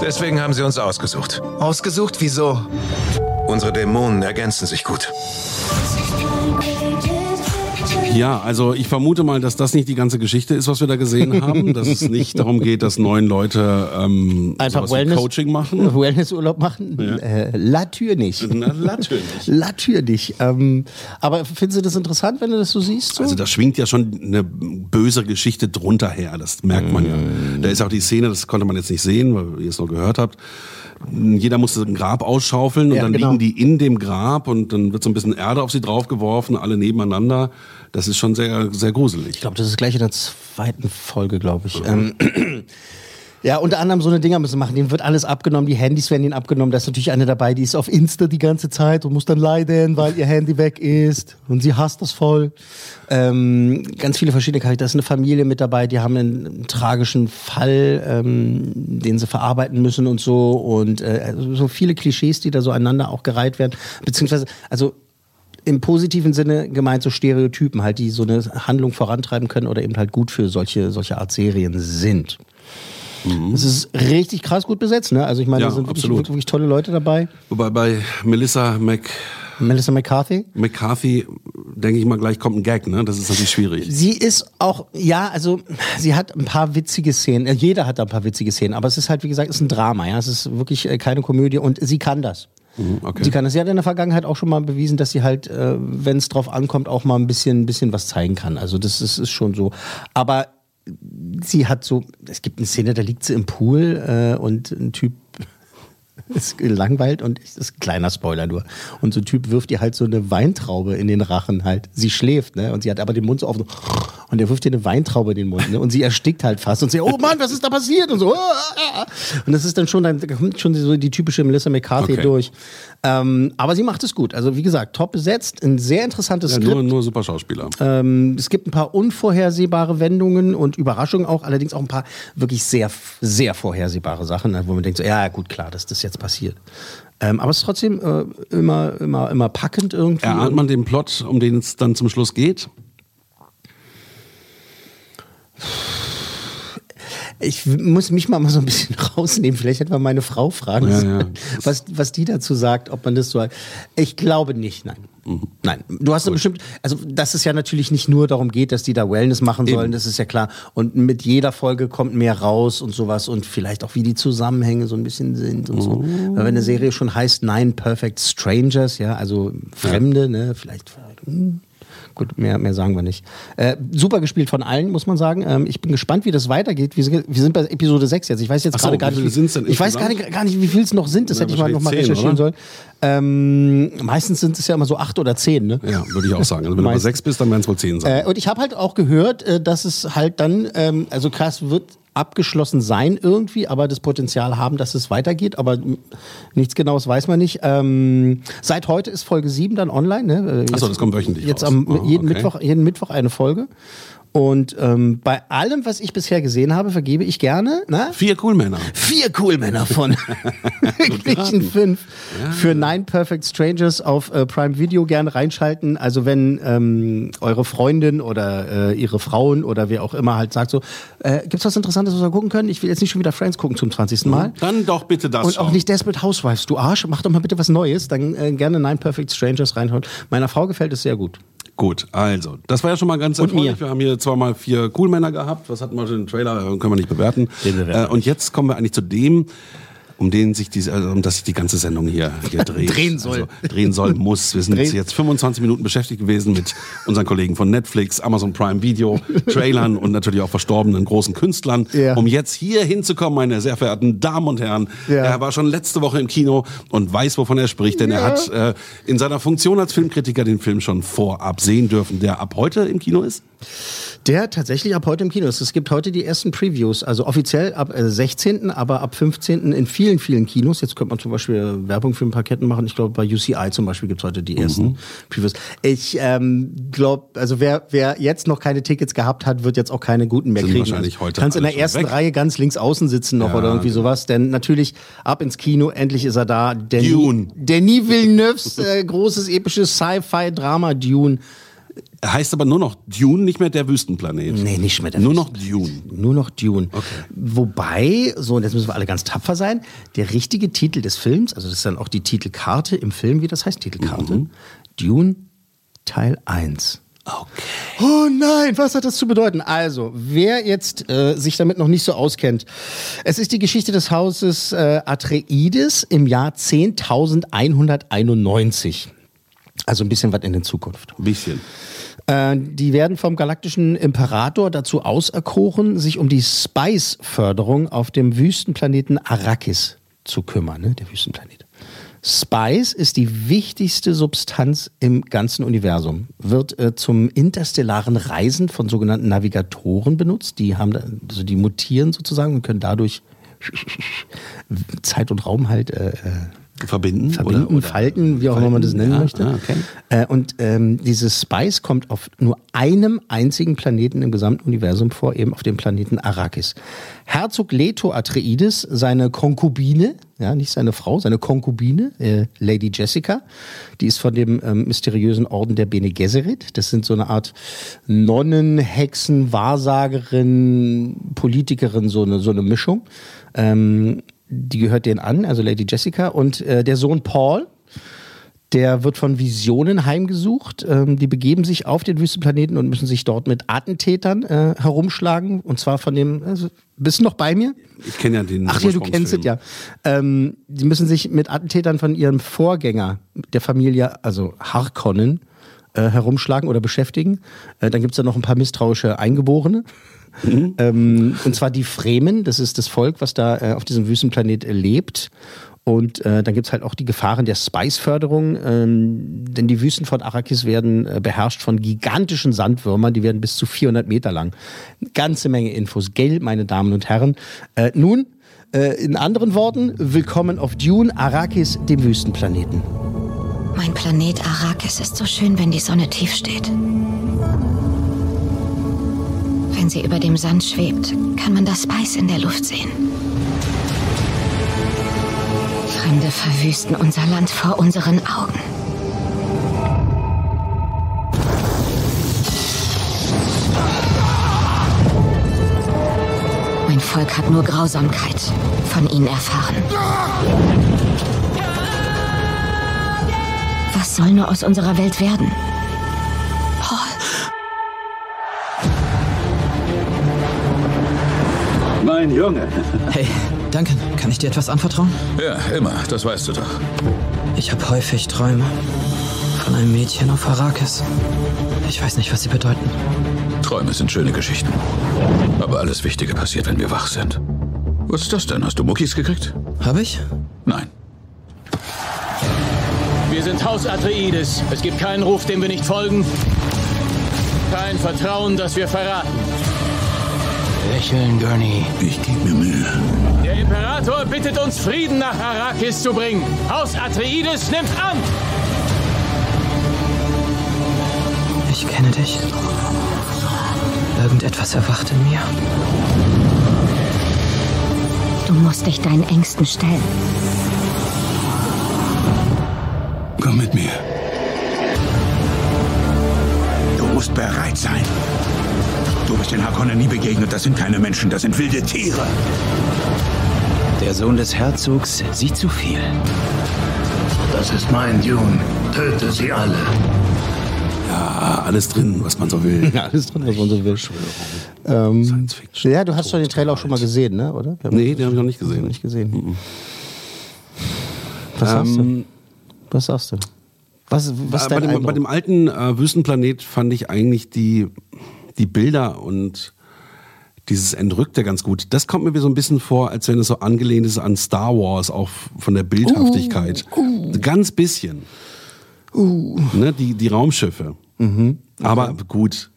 Deswegen haben Sie uns ausgesucht. Ausgesucht? Wieso? Unsere Dämonen ergänzen sich gut. Ja, also ich vermute mal, dass das nicht die ganze Geschichte ist, was wir da gesehen haben. Dass es nicht darum geht, dass neun Leute ähm, Einfach Wellness, Coaching machen. Wellnessurlaub machen? Äh, Latür nicht. Na, natürlich. Latür nicht. Ähm, aber findest du das interessant, wenn du das so siehst? So? Also da schwingt ja schon eine böse Geschichte drunter her, das merkt man ja. Da ist auch die Szene, das konnte man jetzt nicht sehen, weil ihr es noch gehört habt. Jeder musste ein Grab ausschaufeln und Ja, dann genau. liegen die in dem Grab und dann wird so ein bisschen Erde auf sie draufgeworfen, alle nebeneinander. Das ist schon sehr, sehr gruselig. Ich glaube, das ist gleich in der zweiten Folge, glaube ich. Ähm, ja, unter anderem so eine Dinger müssen machen. Denen wird alles abgenommen, die Handys werden ihnen abgenommen. Da ist natürlich eine dabei, die ist auf Insta die ganze Zeit und muss dann leiden, weil ihr Handy weg ist. Und sie hasst das voll. Ähm, ganz viele verschiedene Charaktere. Da ist eine Familie mit dabei, die haben einen, einen tragischen Fall, ähm, den sie verarbeiten müssen und so. Und äh, so viele Klischees, die da so einander auch gereiht werden. Beziehungsweise, also im positiven Sinne gemeint so Stereotypen halt, die so eine Handlung vorantreiben können oder eben halt gut für solche, solche Art Serien sind. Es ist richtig krass gut besetzt, ne? Also ich meine, Ja, da sind wirklich, wirklich tolle Leute dabei. Wobei bei Melissa Mc, Melissa McCarthy. McCarthy, denke ich mal, gleich kommt ein Gag, ne? Das ist natürlich schwierig. Sie ist auch, ja, also sie hat ein paar witzige Szenen. Äh, Jeder hat da ein paar witzige Szenen, aber es ist halt, wie gesagt, es ist ein Drama, ja. Es ist wirklich äh, keine Komödie und sie kann das. Mhm, Okay. Sie kann das. Sie hat in der Vergangenheit auch schon mal bewiesen, dass sie halt, äh, wenn es drauf ankommt, auch mal ein bisschen, ein bisschen was zeigen kann. Also das ist, ist schon so. Aber sie hat so, es gibt eine Szene, da liegt sie im Pool äh, und ein Typ ist gelangweilt und das ist ein kleiner Spoiler nur. Und so ein Typ wirft ihr halt so eine Weintraube in den Rachen halt. Sie schläft, ne? Und sie hat aber den Mund so offen. Und er wirft ihr eine Weintraube in den Mund, ne? Und sie erstickt halt fast und sie, oh Mann, was ist da passiert? Und so. "Ah, ah, ah." Und das ist dann schon, dann kommt schon so die typische Melissa McCarthy Okay. durch. Ähm, aber sie macht es gut. Also wie gesagt, top besetzt, ein sehr interessantes Ja, Skript. nur, nur super Schauspieler. Ähm, es gibt ein paar unvorhersehbare Wendungen und Überraschungen auch, allerdings auch ein paar wirklich sehr, sehr vorhersehbare Sachen, wo man denkt, so, ja gut, klar, das jetzt passiert. Ähm, aber es ist trotzdem äh, immer, immer, immer packend irgendwie. Erahnt man den Plot, um den es dann zum Schluss geht? Ich muss mich mal, so ein bisschen rausnehmen. Vielleicht hätte man meine Frau fragen Ja, ja. Was, was die dazu sagt, ob man das so. Ich glaube nicht, nein. Mhm. Nein. Du hast ja bestimmt, also dass es ja natürlich nicht nur darum geht, dass die da Wellness machen sollen, Eben. das ist ja klar. Und mit jeder Folge kommt mehr raus und sowas und vielleicht auch wie die Zusammenhänge so ein bisschen sind und so. Oh. Weil wenn eine Serie schon heißt Nine Perfect Strangers, ja, also Fremde, ne, vielleicht. hm, Gut, mehr, mehr sagen wir nicht. Äh, super gespielt von allen, muss man sagen. Ähm, ich bin gespannt, wie das weitergeht. Wir sind, wir sind bei Episode 6 jetzt. Ich weiß jetzt so, gerade gar nicht. viele sind's denn ich weiß gar nicht, gar nicht, wie viel es noch sind. Das Ja, hätte ich mal noch mal wahrscheinlich zehn, recherchieren oder? sollen. Ähm, meistens sind es ja immer so acht oder zehn, ne? Ja, würde ich auch sagen. Also wenn du bei sechs bist, dann werden es wohl zehn sein. Äh, und ich habe halt auch gehört, äh, dass es halt dann, ähm, also krass wird abgeschlossen sein irgendwie, aber das Potenzial haben, dass es weitergeht, aber nichts Genaues weiß man nicht. Ähm, seit heute ist Folge 7 dann online. Ne? Äh, Ach so, jetzt- das kommt wöchentlich Jetzt raus. am Oh, jeden, okay. Mittwoch, jeden Mittwoch eine Folge. Und ähm, bei allem, was ich bisher gesehen habe, vergebe ich gerne na, Vier Coolmänner. vier Coolmänner von wirklichen fünf für Nine Perfect Strangers auf äh, Prime Video gerne reinschalten. Also wenn ähm, eure Freundin oder äh, ihre Frauen oder wer auch immer halt sagt so, äh, gibt's was Interessantes, was wir gucken können? Ich will jetzt nicht schon wieder Friends gucken zum 20. Mal. Dann doch bitte das Und auch nicht Desperate Housewives, du Arsch, mach doch mal bitte was Neues. Dann äh, gerne Nine Perfect Strangers reinhauen. Meiner Frau gefällt es sehr gut. Gut, also, das war ja schon mal ganz erfreulich. Wir haben hier zweimal vier Coolmänner gehabt. Was hatten wir schon im Trailer? Äh, Können wir nicht bewerten. Den bewerten Äh, und jetzt kommen wir eigentlich zu dem, um den sich diese, also um das sich die ganze Sendung hier, hier dreht. Drehen soll. Also, drehen soll, muss. Wir sind Drehen. jetzt 25 Minuten beschäftigt gewesen mit unseren Kollegen von Netflix, Amazon Prime Video, Trailern und natürlich auch verstorbenen großen Künstlern, Ja. um jetzt hier hinzukommen, meine sehr verehrten Damen und Herren. Ja. Er war schon letzte Woche im Kino und weiß, wovon er spricht, denn er Ja. hat äh, in seiner Funktion als Filmkritiker den Film schon vorab sehen dürfen, der ab heute im Kino ist. Der tatsächlich ab heute im Kino ist. Es gibt heute die ersten Previews, also offiziell ab äh, 16., aber ab 15. in vielen, vielen Kinos. Jetzt könnte man zum Beispiel Werbung für ein paar Ketten machen. Ich glaube, bei UCI zum Beispiel gibt es heute die ersten Previews. Ich ähm, glaube, also wer, wer jetzt noch keine Tickets gehabt hat, wird jetzt auch keine guten mehr Sind kriegen. wahrscheinlich heute kannst in der ersten weg. Reihe ganz links außen sitzen noch Ja, oder irgendwie genau. sowas. Denn natürlich ab ins Kino, endlich ist er da. Dune. Denis Villeneuves äh, großes episches Sci-Fi-Drama Dune. Er heißt aber nur noch Dune, nicht mehr der Wüstenplanet. Nee, nicht mehr der Nur noch Dune. Nur noch Dune. Wobei, so, und jetzt müssen wir alle ganz tapfer sein, der richtige Titel des Films, also das ist dann auch die Titelkarte im Film, wie das heißt, Titelkarte, Mhm. Dune Teil 1. Okay. Oh nein, was hat das zu bedeuten? Also, wer jetzt äh, sich damit noch nicht so auskennt, es ist die Geschichte des Hauses äh, Atreides im Jahr 10.191. Also ein bisschen was in der Zukunft. Ein bisschen. Äh, die werden vom galaktischen Imperator dazu auserkoren, sich um die Spice-Förderung auf dem Wüstenplaneten Arrakis zu kümmern, ne? der Wüstenplanet. Spice ist die wichtigste Substanz im ganzen Universum, wird äh, zum interstellaren Reisen von sogenannten Navigatoren benutzt. Die haben, da, also die mutieren sozusagen und können dadurch Zeit und Raum halt äh, äh, Verbinden? verbinden, oder, oder falten, wie auch immer man das nennen ja, möchte. ah, okay. äh, und ähm, dieses Spice kommt auf nur einem einzigen Planeten im gesamten Universum vor, eben auf dem Planeten Arrakis. Herzog Leto Atreides, seine Konkubine, ja, nicht seine Frau, seine Konkubine, äh, Lady Jessica, die ist von dem ähm, mysteriösen Orden der Bene Gesserit. Das sind so eine Art Nonnen, Hexen, Wahrsagerin, Politikerin, so eine, so eine Mischung. Ähm, die gehört denen an, also Lady Jessica. Und äh, der Sohn Paul, der wird von Visionen heimgesucht. Ähm, die begeben sich auf den Wüstenplaneten und müssen sich dort mit Attentätern äh, herumschlagen. Und zwar von dem. Also, bist du noch bei mir? Ich kenne ja den Ach ja, du kennst es ja. Ähm, die müssen sich mit Attentätern von ihrem Vorgänger, der Familie, also Harkonnen, äh, herumschlagen oder beschäftigen. Äh, dann gibt es da noch ein paar misstrauische Eingeborene. Ähm, und zwar die Fremen, das ist das Volk, was da äh, auf diesem Wüstenplanet lebt. Und äh, dann gibt's halt auch die Gefahren der Spice-Förderung, ähm, denn die Wüsten von Arrakis werden äh, beherrscht von gigantischen Sandwürmern, die werden bis zu 400 Meter lang. Ganze Menge Infos. Gell, meine Damen und Herren. Äh, nun, äh, in anderen Worten, willkommen auf Dune, Arrakis, dem Wüstenplaneten. Mein Planet Arrakis ist so schön, wenn die Sonne tief steht. Wenn sie über dem Sand schwebt, kann man das Spice in der Luft sehen. Fremde verwüsten unser Land vor unseren Augen. Mein Volk hat nur Grausamkeit von ihnen erfahren. Was soll nur aus unserer Welt werden? Mein Junge. Hey, Duncan, kann ich dir etwas anvertrauen? Ja, immer. Das weißt du doch. Ich habe häufig Träume von einem Mädchen auf Arrakis. Ich weiß nicht, was sie bedeuten. Träume sind schöne Geschichten. Aber alles Wichtige passiert, wenn wir wach sind. Was ist das denn? Hast du Muckis gekriegt? Habe ich? Nein. Wir sind Haus Atreides. Es gibt keinen Ruf, dem wir nicht folgen. Kein Vertrauen, das wir verraten. Lächeln, Gurney. Ich gebe mir Mühe. Der Imperator bittet uns, Frieden nach Arrakis zu bringen. Haus Atreides nimmt an! Ich kenne dich. Irgendetwas erwacht in mir. Du musst dich deinen Ängsten stellen. Komm mit mir. Du musst bereit sein. Du bist den Harkonnen nie begegnet. Das sind keine Menschen, das sind wilde Tiere. Der Sohn des Herzogs sieht zu viel. Das ist mein Dune. Töte sie alle. Ja, alles drin, was man so will. Ja, alles drin, was man so will. Ähm, ja, du hast doch den Trailer auch schon mal gesehen, ne? oder? Nee, den habe ich noch nicht gesehen. Nicht gesehen. Was sagst du? Ähm, Was sagst du? Was, was ist bei, dein dem, bei dem alten äh, Wüstenplanet fand ich eigentlich die, die Bilder und dieses Entrückte ganz gut. Das kommt mir so ein bisschen vor, als wenn es so angelehnt ist an Star Wars, auch von der Bildhaftigkeit. Ganz bisschen. Ne, die, die Raumschiffe. Mhm. Aber gut.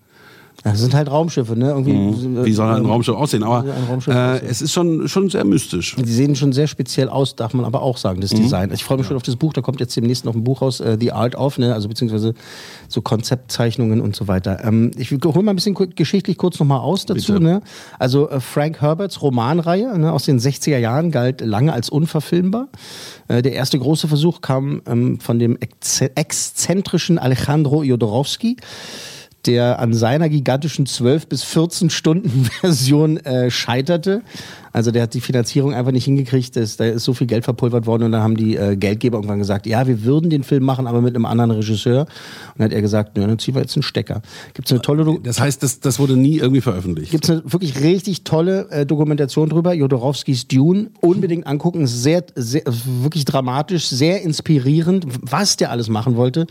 Das sind halt Raumschiffe, ne? Irgendwie, Mhm. Wie soll ein Raumschiff aussehen? Aber Raumschiff äh, aussehen. es ist schon, schon sehr mystisch. Die sehen schon sehr speziell aus, darf man aber auch sagen, das Mhm. Design. Ich freue mich schon auf das Buch, da kommt jetzt demnächst noch ein Buch raus, äh, The Art of, ne? also beziehungsweise so Konzeptzeichnungen und so weiter. Ähm, ich hole mal ein bisschen geschichtlich kurz nochmal aus dazu. Bitte. Ne? Also äh, Frank Herberts Romanreihe ne, aus den 60er Jahren galt lange als unverfilmbar. Äh, der erste große Versuch kam ähm, von dem exze- exzentrischen Alejandro Jodorowsky der an seiner gigantischen 12 bis 14 Stunden Version äh, scheiterte. Also der hat die Finanzierung einfach nicht hingekriegt, das, da ist so viel Geld verpulvert worden und dann haben die äh, Geldgeber irgendwann gesagt, ja, wir würden den Film machen, aber mit einem anderen Regisseur. Und dann hat er gesagt, nö, dann ziehen wir jetzt einen Stecker. Gibt's eine tolle Do Das heißt, das, das wurde nie irgendwie veröffentlicht. Gibt es eine wirklich richtig tolle äh, Dokumentation drüber, Jodorowskis Dune. Unbedingt angucken, sehr, sehr, wirklich dramatisch, sehr inspirierend, was der alles machen wollte.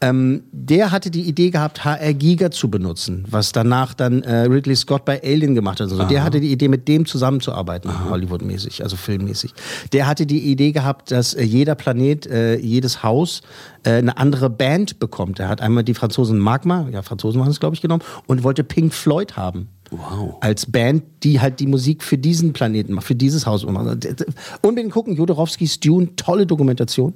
Ähm, der hatte die Idee gehabt, HR Giga zu benutzen, was danach dann äh, Ridley Scott bei Alien gemacht hat. Also der hatte die Idee, mit dem zusammenzuarbeiten, Hollywood-mäßig, also filmmäßig. Der hatte die Idee gehabt, dass äh, jeder Planet, äh, jedes Haus äh, eine andere Band bekommt. Er hat einmal die Franzosen Magma, ja, Franzosen waren es, glaube ich, genommen, und wollte Pink Floyd haben. Wow. Als Band, die halt die Musik für diesen Planeten macht, für dieses Haus macht. Unbedingt gucken, Jodorowskis Dune, tolle Dokumentation.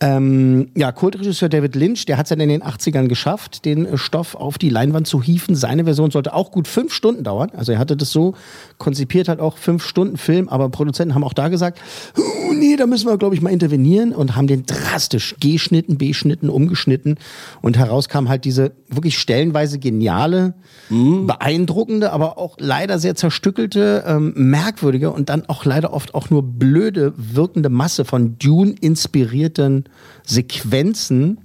Ähm, ja, Kultregisseur David Lynch, der hat es ja in den 80ern geschafft, den äh, Stoff auf die Leinwand zu hieven. Seine Version sollte auch gut fünf Stunden dauern. Also er hatte das so konzipiert, halt auch fünf Stunden Film, aber Produzenten haben auch da gesagt, "Oh, nee, da müssen wir, glaube ich, mal intervenieren und haben den drastisch geschnitten, beschnitten, umgeschnitten. Und heraus kam halt diese wirklich stellenweise geniale, beeindruckende, aber auch leider sehr zerstückelte, ähm, merkwürdige und dann auch leider oft auch nur blöde wirkende Masse von Dune-inspirierten Sequenzen.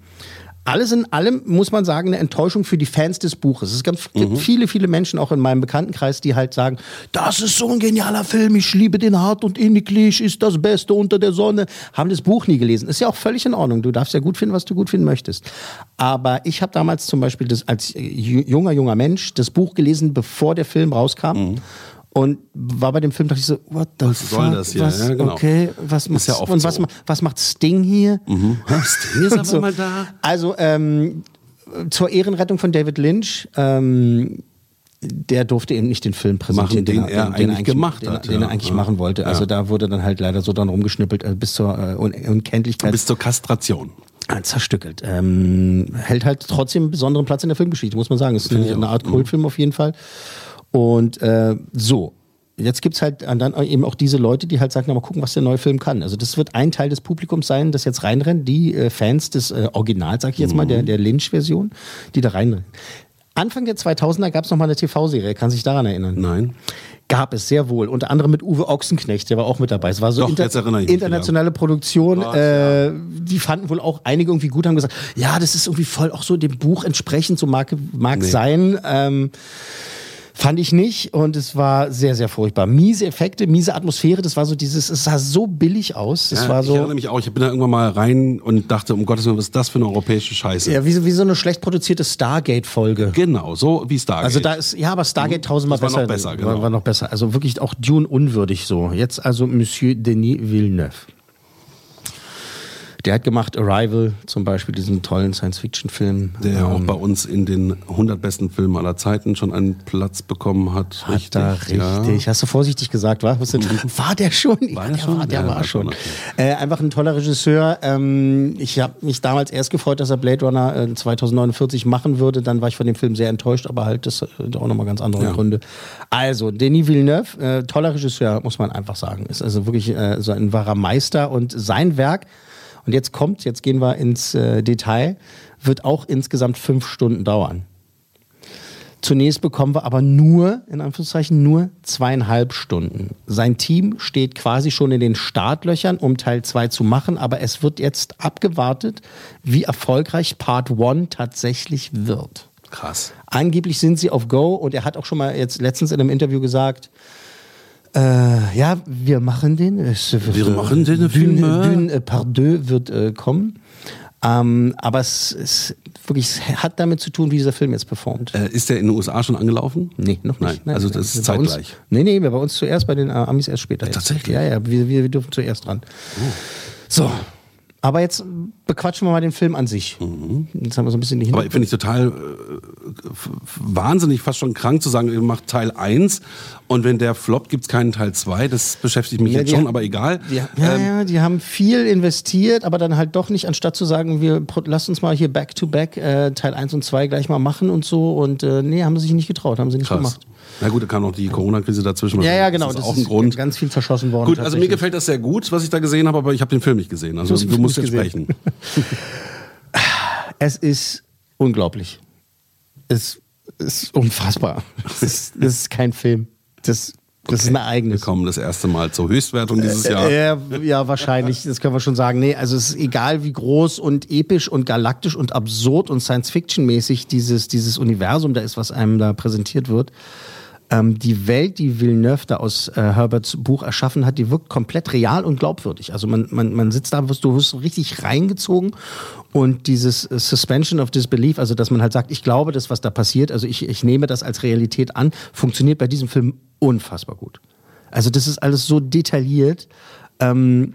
Alles in allem muss man sagen, eine Enttäuschung für die Fans des Buches. Es gibt gibt viele, viele Menschen auch in meinem Bekanntenkreis, die halt sagen, das ist so ein genialer Film, ich liebe den hart und inniglich, ist das Beste unter der Sonne. Haben das Buch nie gelesen. Ist ja auch völlig in Ordnung. Du darfst ja gut finden, was du gut finden möchtest. Aber ich habe damals zum Beispiel das, als ju- junger, junger Mensch das Buch gelesen, bevor der Film rauskam. Und war bei dem Film, dachte ich so, what the Was soll fuck? das hier? Was, Ja, genau. Okay, was macht, ja und was, so. was macht Sting hier? Mhm. Sting ist aber so. mal da. Also ähm, zur Ehrenrettung von David Lynch, ähm, der durfte eben nicht den Film präsentieren, Machen, den er eigentlich gemacht den, hat, den ja. er eigentlich Ja. machen wollte. Also da wurde dann halt leider so dann rumgeschnippelt äh, bis zur äh, Un Unkenntlichkeit. Bis zur Kastration. Ah, zerstückelt. Ähm, hält halt trotzdem einen besonderen Platz in der Filmgeschichte, muss man sagen. Ist eine, eine. Art Mhm. Kultfilm auf jeden Fall. Und äh, so. Jetzt gibt's halt dann eben auch diese Leute, die halt sagen, na mal gucken, was der neue Film kann. Also das wird ein Teil des Publikums sein, das jetzt reinrennt, die äh, Fans des äh, Originals, sag ich jetzt mal, der, der Lynch-Version, die da reinrennen. Anfang der 2000er gab's noch mal eine TV-Serie, kann sich daran erinnern? Nein. Gab es sehr wohl. Unter anderem mit Uwe Ochsenknecht, der war auch mit dabei. Es war so Doch, inter ich mich internationale Produktion. Krass, äh, Die fanden wohl auch einige irgendwie gut, haben gesagt, ja, das ist irgendwie voll auch so dem Buch entsprechend, so mag, mag Nee. sein. Ähm, Fand ich nicht und es war sehr, sehr furchtbar. Miese Effekte, miese Atmosphäre, das war so dieses, es sah so billig aus. Das Ja, war Ich so. erinnere mich auch, ich bin da irgendwann mal rein und dachte, um Gottes Willen, was ist das für eine europäische Scheiße? Ja, wie, so- wie so eine schlecht produzierte Stargate-Folge. Genau, so wie Stargate. Also da ist, ja, aber Stargate tausendmal Das war noch besser. besser, genau. war, war noch besser. Also wirklich auch Dune unwürdig so. Jetzt also Monsieur Denis Villeneuve. Der hat gemacht Arrival zum Beispiel, diesen tollen Science-Fiction-Film. der ja auch Ähm, bei uns in den 100 besten Filmen aller Zeiten schon einen Platz bekommen hat. Hat richtig, da richtig. Ja. Hast du vorsichtig gesagt, war? Was denn? War der schon? War ja, der schon? War, der Ja, war schon. schon, Äh, einfach ein toller Regisseur. Ähm, ich habe mich damals erst gefreut, dass er Blade Runner äh, 2049 machen würde. Dann war ich von dem Film sehr enttäuscht, aber halt das äh, auch nochmal ganz andere. Gründe. Also, Denis Villeneuve, äh, toller Regisseur, muss man einfach sagen. Ist also wirklich äh, so ein wahrer Meister und sein Werk, und jetzt kommt, jetzt gehen wir ins äh, Detail, wird auch insgesamt fünf Stunden dauern. Zunächst bekommen wir aber nur, in Anführungszeichen, nur zweieinhalb Stunden. Sein Team steht quasi schon in den Startlöchern, um Teil 2 zu machen, aber es wird jetzt abgewartet, wie erfolgreich Part 1 tatsächlich wird. Krass. Angeblich sind sie auf Go und er hat auch schon mal jetzt letztens in einem Interview gesagt, äh, ja, wir machen den. Es Wir machen den Film. Dune äh, par deux wird äh, kommen. Ähm, aber es, es wirklich es hat damit zu tun, wie dieser Film jetzt performt. Äh, ist der in den USA schon angelaufen? Nee, noch Nein, nicht. also das ist bei uns- zeitgleich. Nee, nee, wir bei uns zuerst, bei den äh, Amis erst später. jetzt. tatsächlich? Ja, ja, wir, wir, wir dürfen zuerst dran. So. Aber jetzt bequatschen wir mal den Film an sich. Jetzt haben wir so ein bisschen die Mhm. Aber finde ich total äh, wahnsinnig, fast schon krank zu sagen, ihr macht Teil 1 und wenn der floppt, gibt es keinen Teil 2. Das beschäftigt mich Ja, jetzt schon, aber egal. Die, ja, Ähm, ja, die haben viel investiert, aber dann halt doch nicht, anstatt zu sagen, wir lasst uns mal hier Back-to-Back äh, Teil 1 und 2 gleich mal machen und so. Und äh, nee, haben sie sich nicht getraut, haben sie nicht Krass. gemacht. Na gut, da kam noch die Corona-Krise dazwischen. Ja, ja, genau. Das ist auch ein Grund. ganz viel verschossen worden. Gut, also mir gefällt das sehr gut, was ich da gesehen habe, aber ich habe den Film nicht gesehen. Also Du musst jetzt gesehen. sprechen. Es ist unglaublich. Es ist unfassbar. Es ist, das ist kein Film. Das, das ist ein Ereignis. Wir kommen das erste Mal zur Höchstwertung dieses Jahr. Äh, ja, wahrscheinlich, das können wir schon sagen. Nee, also es ist egal, wie groß und episch und galaktisch und absurd und Science-Fiction-mäßig dieses, dieses Universum da ist, was einem da präsentiert wird. Ähm, die Welt, die Villeneuve da aus äh, Herberts Buch erschaffen hat, die wirkt komplett real und glaubwürdig. Also man, man, man sitzt da, wirst, du wirst richtig reingezogen und dieses äh, Suspension of Disbelief, also dass man halt sagt, ich glaube das, was da passiert, also ich, ich nehme das als Realität an, funktioniert bei diesem Film unfassbar gut. Also das ist alles so detailliert. Ähm,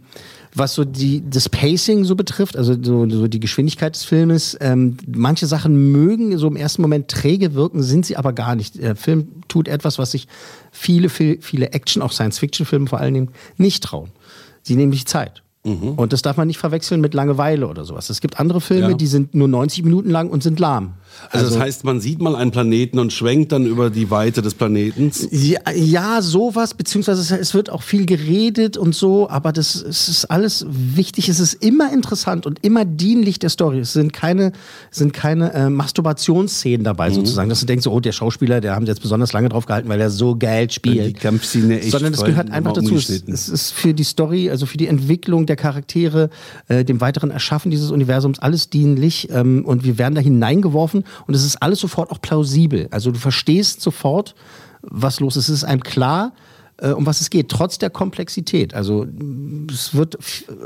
was so die, das Pacing so betrifft, also so, so die Geschwindigkeit des Filmes, ähm, manche Sachen mögen so im ersten Moment träge wirken, sind sie aber gar nicht. Der Film tut etwas, was sich viele, viele, viele Action, auch Science-Fiction-Filme vor allen Dingen, nicht trauen. Sie nehmen sich Zeit. Und das darf man nicht verwechseln mit Langeweile oder sowas. Es gibt andere Filme, Ja. die sind nur 90 Minuten lang und sind lahm. Also, das heißt, man sieht mal einen Planeten und schwenkt dann über die Weite des Planetens. Ja, ja, sowas, beziehungsweise es, wird auch viel geredet und so, aber das ist alles wichtig. Es ist immer interessant und immer dienlich der Story. Es sind keine, sind keine äh, Masturbationsszenen dabei, sozusagen, dass du denkst, oh, der Schauspieler, der haben sie jetzt besonders lange drauf gehalten, weil er so geil spielt. Die Kampfszene echt Sondern es gehört einfach dazu. Es, es ist für die Story, also für die Entwicklung der Charaktere, äh, dem weiteren Erschaffen dieses Universums alles dienlich ähm, und wir werden da hineingeworfen und es ist alles sofort auch plausibel. Also du verstehst sofort, was los ist. Es ist einem klar, äh, um was es geht, trotz der Komplexität. Also mh, es wird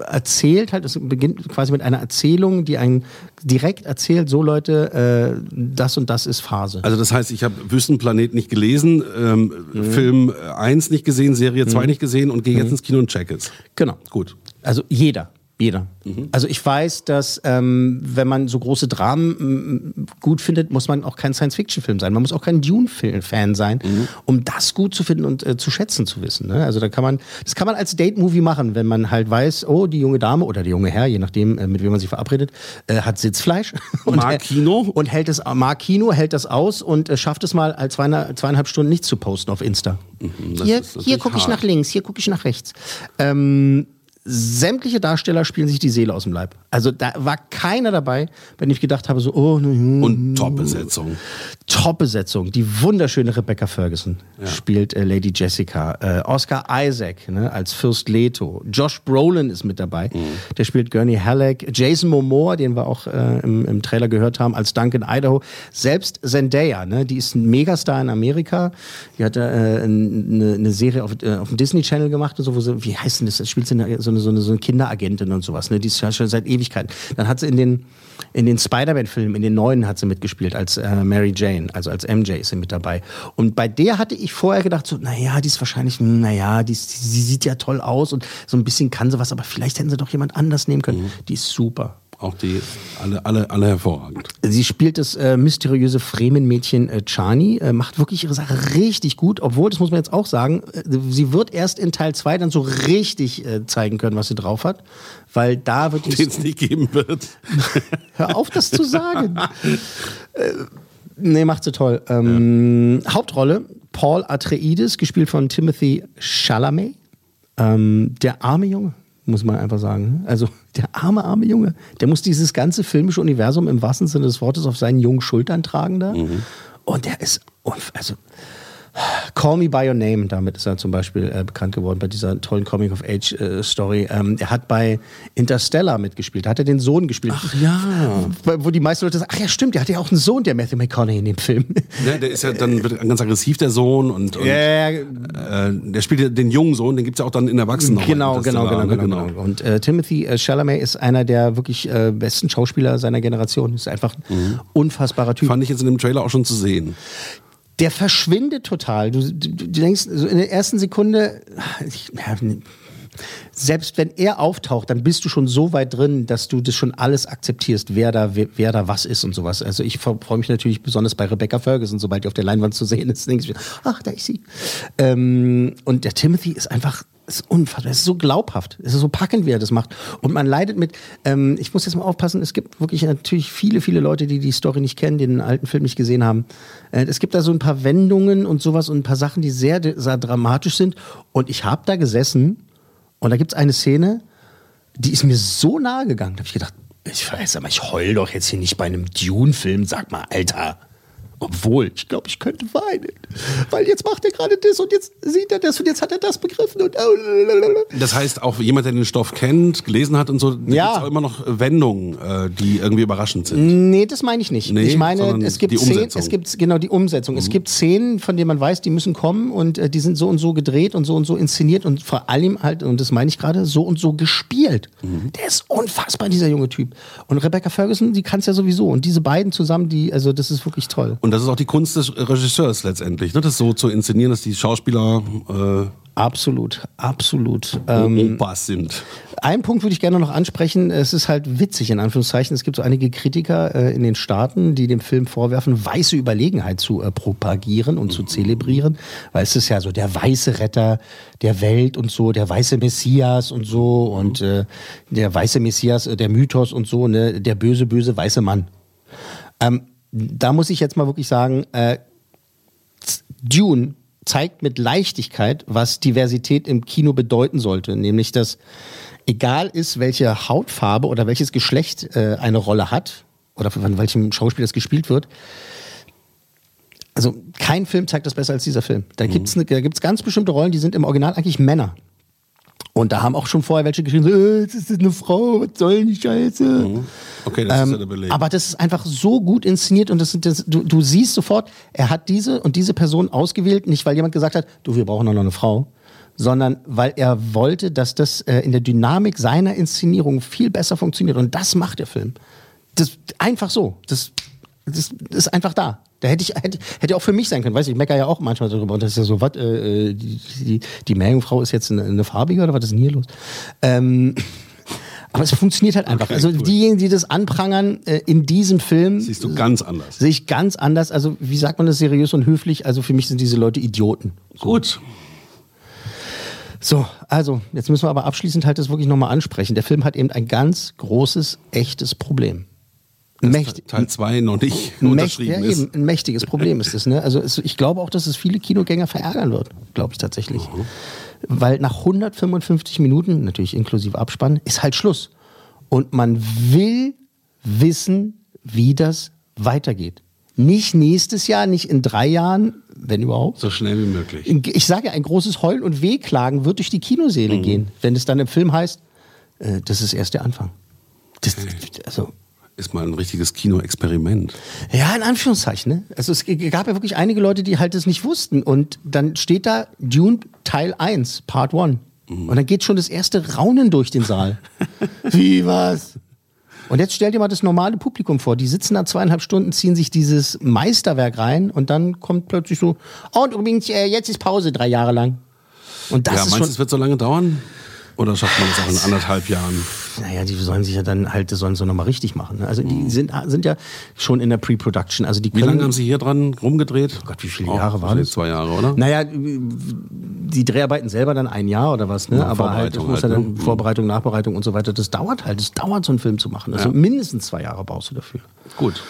erzählt halt, es beginnt quasi mit einer Erzählung, die einen direkt erzählt, so Leute, äh, das und das ist Phase. Also das heißt, ich habe Wüstenplanet nicht gelesen, ähm, Mhm. Film 1 nicht gesehen, Serie 2 nicht gesehen und gehe jetzt ins Kino und check es. Genau. Gut. Also jeder. Jeder. Also ich weiß, dass ähm, wenn man so große Dramen gut findet, muss man auch kein Science-Fiction-Film sein. Man muss auch kein Dune-Fan sein, um das gut zu finden und äh, zu schätzen zu wissen. Ne? Also da kann man, das kann man als Date-Movie machen, wenn man halt weiß, oh, die junge Dame oder der junge Herr, je nachdem, äh, mit wem man sich verabredet, äh, hat Sitzfleisch. und Mag hält- Kino. Und hält es, mag Kino, hält das aus und äh, schafft es mal, als zweieinhalb, zweieinhalb Stunden nicht zu posten auf Insta. das Hier, hier gucke ich nach links, hier gucke ich nach rechts. Ähm, sämtliche Darsteller spielen sich die Seele aus dem Leib. Also da war keiner dabei, wenn ich gedacht habe, so, oh, Und Top-Besetzung. Top-Besetzung. Die wunderschöne Rebecca Ferguson spielt äh, Lady Jessica. Äh, Oscar Isaac ne, als Fürst Leto. Josh Brolin ist mit dabei. Der spielt Gurney Halleck. Jason Momoa, den wir auch äh, im, im Trailer gehört haben, als Duncan Idaho. Selbst Zendaya, ne, die ist ein Megastar in Amerika. Die hat äh, eine, eine Serie auf, äh, auf dem Disney Channel gemacht und so, wo sie, wie heißt denn das? Da spielt sie eine, so, eine, so, eine, so eine Kinderagentin und sowas. Ne? Die ist ja schon seit Ewigkeiten. Dann hat sie in den in den Spider-Man-Filmen, in den neuen hat sie mitgespielt als äh, Mary Jane, also als MJ ist sie mit dabei. Und bei der hatte ich vorher gedacht, so, naja, die ist wahrscheinlich, hm, naja, die, ist- die, sie sieht ja toll aus und so ein bisschen kann sie was, aber vielleicht hätten sie doch jemand anders nehmen können. Die ist super. Auch die, alle, alle, alle hervorragend. Sie spielt das äh, mysteriöse Fremen-Mädchen äh, Chani, äh, macht wirklich ihre Sache richtig gut, obwohl, das muss man jetzt auch sagen, äh, sie wird erst in Teil 2 dann so richtig äh, zeigen können, was sie drauf hat, weil da wird Den es nicht geben wird. Hör auf, das zu sagen. äh, nee, macht sie toll. Ähm, Hauptrolle, Paul Atreides, gespielt von Timothy Chalamet. Ähm, der arme Junge, muss man einfach sagen. Also der arme, arme Junge. Der muss dieses ganze filmische Universum im wahrsten Sinne des Wortes auf seinen jungen Schultern tragen da. Und der ist, also Call Me By Your Name, damit ist er zum Beispiel äh, bekannt geworden bei dieser tollen Coming-of-Age-Story. ähm, er hat bei Interstellar mitgespielt, da hat er den Sohn gespielt. Ach ja. Wo die meisten Leute sagen, ach ja stimmt, der hatte ja auch einen Sohn, der Matthew McConaughey in dem Film. Ja, der ist ja dann wird ganz aggressiv, der Sohn. Und, und äh, der spielt ja den jungen Sohn, den gibt's ja auch dann in Erwachsenen. Genau, genau, genau, ne? genau, genau. Und äh, Timothy äh, Chalamet ist einer der wirklich äh, besten Schauspieler seiner Generation. Ist einfach ein unfassbarer Typ. Fand ich jetzt in dem Trailer auch schon zu sehen. Der verschwindet total. Du, du, du denkst, so in der ersten Sekunde, ich, ja, selbst wenn er auftaucht, dann bist du schon so weit drin, dass du das schon alles akzeptierst, wer da, wer, wer da was ist und sowas. Also ich freue mich natürlich besonders bei Rebecca Ferguson, sobald die auf der Leinwand zu sehen ist, ich mir, ach, da ist sie. Ähm, und der Timothy ist einfach ist unfassbar, es ist so glaubhaft, es ist so packend, wie er das macht. Und man leidet mit, ähm, ich muss jetzt mal aufpassen, es gibt wirklich natürlich viele, viele Leute, die die Story nicht kennen, die den alten Film nicht gesehen haben. Äh, es gibt da so ein paar Wendungen und sowas und ein paar Sachen, die sehr, sehr dramatisch sind. Und ich habe da gesessen und da gibt es eine Szene, die ist mir so nahe gegangen. Da habe ich gedacht, ich weiß aber, ich heul doch jetzt hier nicht bei einem Dune-Film, sag mal, Alter. Obwohl, ich glaube, ich könnte weinen. Weil jetzt macht er gerade das und jetzt sieht er das und jetzt hat er das begriffen und. Das heißt, auch jemand, der den Stoff kennt, gelesen hat und so, Ja. gibt's auch immer noch Wendungen, äh, die irgendwie überraschend sind. Nee, das meine ich nicht. Nee, ich meine, es gibt Szenen. Mhm. es gibt genau die Umsetzung. Es gibt Szenen, von denen man weiß, die müssen kommen und äh, die sind so und so gedreht und so und so inszeniert und vor allem halt, und das meine ich gerade, so und so gespielt. Mhm. Der ist unfassbar, dieser junge Typ. Und Rebecca Ferguson, die kann es ja sowieso. Und diese beiden zusammen, die, also das ist wirklich toll. Und das ist auch die Kunst des Regisseurs letztendlich, ne? das so zu inszenieren, dass die Schauspieler äh, Absolut, absolut. Ähm, Opas sind. Einen Punkt würde ich gerne noch ansprechen. Es ist halt witzig, in Anführungszeichen. Es gibt so einige Kritiker äh, in den Staaten, die dem Film vorwerfen, weiße Überlegenheit zu äh, propagieren und zu zelebrieren. Weil es ist ja so der weiße Retter der Welt und so, der weiße Messias und so und äh, der weiße Messias, äh, der Mythos und so, ne, der böse, böse weiße Mann. Ähm, da muss ich jetzt mal wirklich sagen, äh, Dune zeigt mit Leichtigkeit, was Diversität im Kino bedeuten sollte. Nämlich, dass egal ist, welche Hautfarbe oder welches Geschlecht äh, eine Rolle hat oder von welchem Schauspieler es gespielt wird, also kein Film zeigt das besser als dieser Film. Da gibt's ne, da gibt's ganz bestimmte Rollen, die sind im Original eigentlich Männer. Und da haben auch schon vorher welche geschrieben, so, äh, das ist eine Frau, was soll die Scheiße? Okay, das ist Ähm, ja der Beleg. aber das ist einfach so gut inszeniert und das, sind- das, du, du siehst sofort, er hat diese und diese Person ausgewählt, nicht weil jemand gesagt hat, du, wir brauchen noch eine Frau, sondern weil er wollte, dass das äh, in der Dynamik seiner Inszenierung viel besser funktioniert. Und das macht der Film. Das einfach so. Das, das, das ist einfach da. Da hätte ich hätte, hätte auch für mich sein können. Weiß ich, ich meckere ja auch manchmal darüber. Und das ist ja so, was, äh, die, die, die Meerjungfrau ist jetzt eine, eine farbige oder was ist denn hier los? Ähm, aber es funktioniert halt einfach. Okay, also cool. diejenigen, die das anprangern äh, in diesem Film, Siehst du ganz anders. sehe ich ganz anders. Also wie sagt man das seriös und höflich? Also für mich sind diese Leute Idioten. Gut. So, also jetzt müssen wir aber abschließend halt das wirklich nochmal ansprechen. Der Film hat eben ein ganz großes, echtes Problem. Mächtig, Teil 2 noch nicht Mächt, unterschrieben ja, ist. eben, ein mächtiges Problem ist das. Ne? Also es, ich glaube auch, dass es viele Kinogänger verärgern wird, glaube ich tatsächlich. weil nach 155 Minuten, natürlich inklusive Abspann, ist halt Schluss. Und man will wissen, wie das weitergeht. Nicht nächstes Jahr, nicht in drei Jahren, wenn überhaupt. So schnell wie möglich. Ich sage ja, ein großes Heulen und Wehklagen wird durch die Kinoseele Mhm. gehen, wenn es dann im Film heißt, äh, das ist erst der Anfang. Das, also, Ist mal ein richtiges Kinoexperiment. ja, in Anführungszeichen. Ne? Also es gab ja wirklich einige Leute, die halt das nicht wussten. Und dann steht da Dune Teil 1, Part 1. Mhm. Und dann geht schon das erste Raunen durch den Saal. Wie was? Und jetzt stell dir mal das normale Publikum vor. Die sitzen da zweieinhalb Stunden, ziehen sich dieses Meisterwerk rein und dann kommt plötzlich so, oh, und übrigens, äh, jetzt ist Pause drei Jahre lang. Und das ja, ist meinst du, es wird so lange dauern? Oder schafft man das auch in anderthalb Jahren? Naja, die sollen sich ja dann halt, das sollen sie nochmal richtig machen. ne? Also die sind, sind ja schon in der Pre-Production. Also die Wie lange haben Sie hier dran rumgedreht? Oh Gott, wie viele Jahre waren das? Zwei Jahre, oder? Naja, die Dreharbeiten selber dann ein Jahr oder was, ne? Ja, Aber halt, das Vorbereitung muss ja halt, dann ne? Vorbereitung, Nachbereitung und so weiter. Das dauert halt. Das dauert, so einen Film zu machen. Also Ja. mindestens zwei Jahre brauchst du dafür. Gut.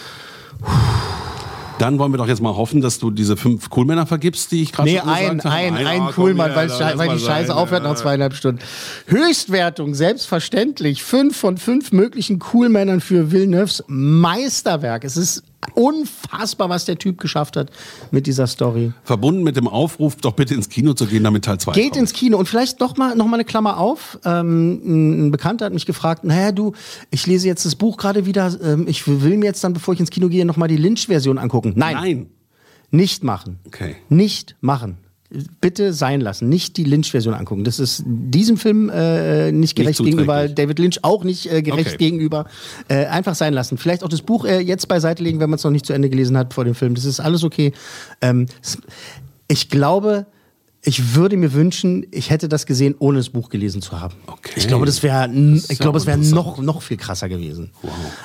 Dann wollen wir doch jetzt mal hoffen, dass du diese fünf Coolmänner vergibst, die ich gerade Nee, schon ein, gesagt habe. ein, ein, komm, Coolmann, ja, weil, weil die Scheiße sein, aufhört ja. nach zweieinhalb Stunden. Höchstwertung, selbstverständlich. Fünf von fünf möglichen Coolmännern für Villeneuves Meisterwerk. Es ist unfassbar, was der Typ geschafft hat mit dieser Story. Verbunden mit dem Aufruf, doch bitte ins Kino zu gehen, damit Teil 2 Geht ins Kino und vielleicht noch mal, noch mal eine Klammer auf. Ähm, ein Bekannter hat mich gefragt, naja du, ich lese jetzt das Buch gerade wieder, ähm, ich will mir jetzt dann, bevor ich ins Kino gehe, noch mal die Lynch-Version angucken. Nein. Nein. Nicht machen. Okay. Nicht machen. Bitte sein lassen, nicht die Lynch-Version angucken. Das ist diesem Film äh, nicht gerecht zuträglich. gegenüber, David Lynch auch nicht äh, gerecht Okay. gegenüber. Äh, einfach sein lassen. Vielleicht auch das Buch äh, jetzt beiseite legen, wenn man es noch nicht zu Ende gelesen hat vor dem Film. Das ist alles okay. Ähm, ich glaube, ich würde mir wünschen, ich hätte das gesehen, ohne das Buch gelesen zu haben. Ich glaube, das wäre, ist ich glaube, es wäre noch, noch viel krasser gewesen.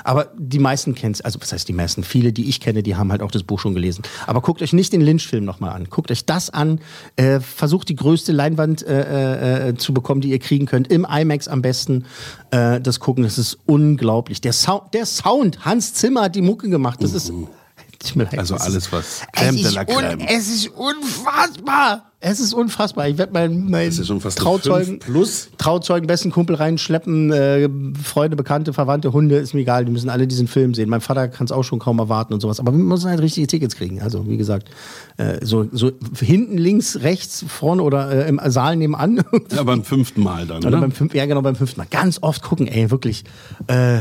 Aber die meisten kennen es, also was heißt die meisten? Viele, die ich kenne, die haben halt auch das Buch schon gelesen. Aber guckt euch nicht den Lynch-Film nochmal an. Guckt euch das an. Äh, versucht die größte Leinwand äh, äh, zu bekommen, die ihr kriegen könnt. Im IMAX am besten. Äh, das gucken, das ist unglaublich. Der, Sound, der Sound, Hans Zimmer hat die Mucke gemacht. Das ist. Tut mir leid, Mhm. Also alles, ist- was es Crème de ist un-. Es ist unfassbar. Es ist unfassbar. Ich werde meinen mein Trauzeugen, 5 plus. Trauzeugen, besten Kumpel reinschleppen, äh, Freunde, Bekannte, Verwandte, Hunde, ist mir egal. Die müssen alle diesen Film sehen. Mein Vater kann es auch schon kaum erwarten und sowas. Aber wir müssen halt richtige Tickets kriegen. Also, wie gesagt, äh, so, so hinten, links, rechts, vorne oder äh, im Saal nebenan. Ja, beim fünften Mal dann, Oder ne? beim fünf, ja, genau, beim fünften Mal. Ganz oft gucken, ey, wirklich. Äh,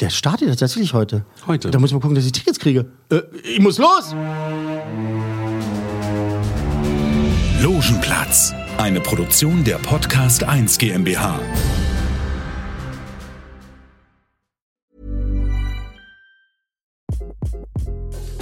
der startet tatsächlich heute. Heute. Da muss ich mal gucken, dass ich Tickets kriege. Äh, ich muss los! Logenplatz. Eine Produktion der Podcast 1 GmbH.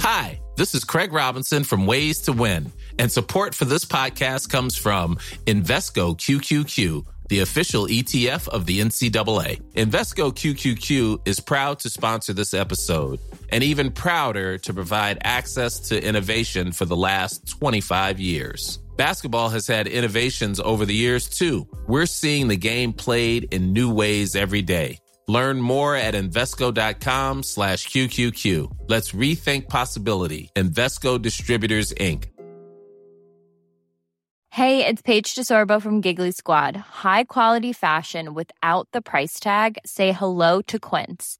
Hi, this is Craig Robinson from Ways to Win, and support for this podcast comes from Invesco QQQ, the official ETF of the NCAA. Invesco QQQ is proud to sponsor this episode, and even prouder to provide access to innovation for the last 25 years. Basketball has had innovations over the years too. We're seeing the game played in new ways every day. Learn more at Invesco.com slash QQQ. Let's rethink possibility. Invesco Distributors, Inc. Hey, it's Paige DeSorbo from Giggly Squad. High quality fashion without the price tag. Say hello to Quince.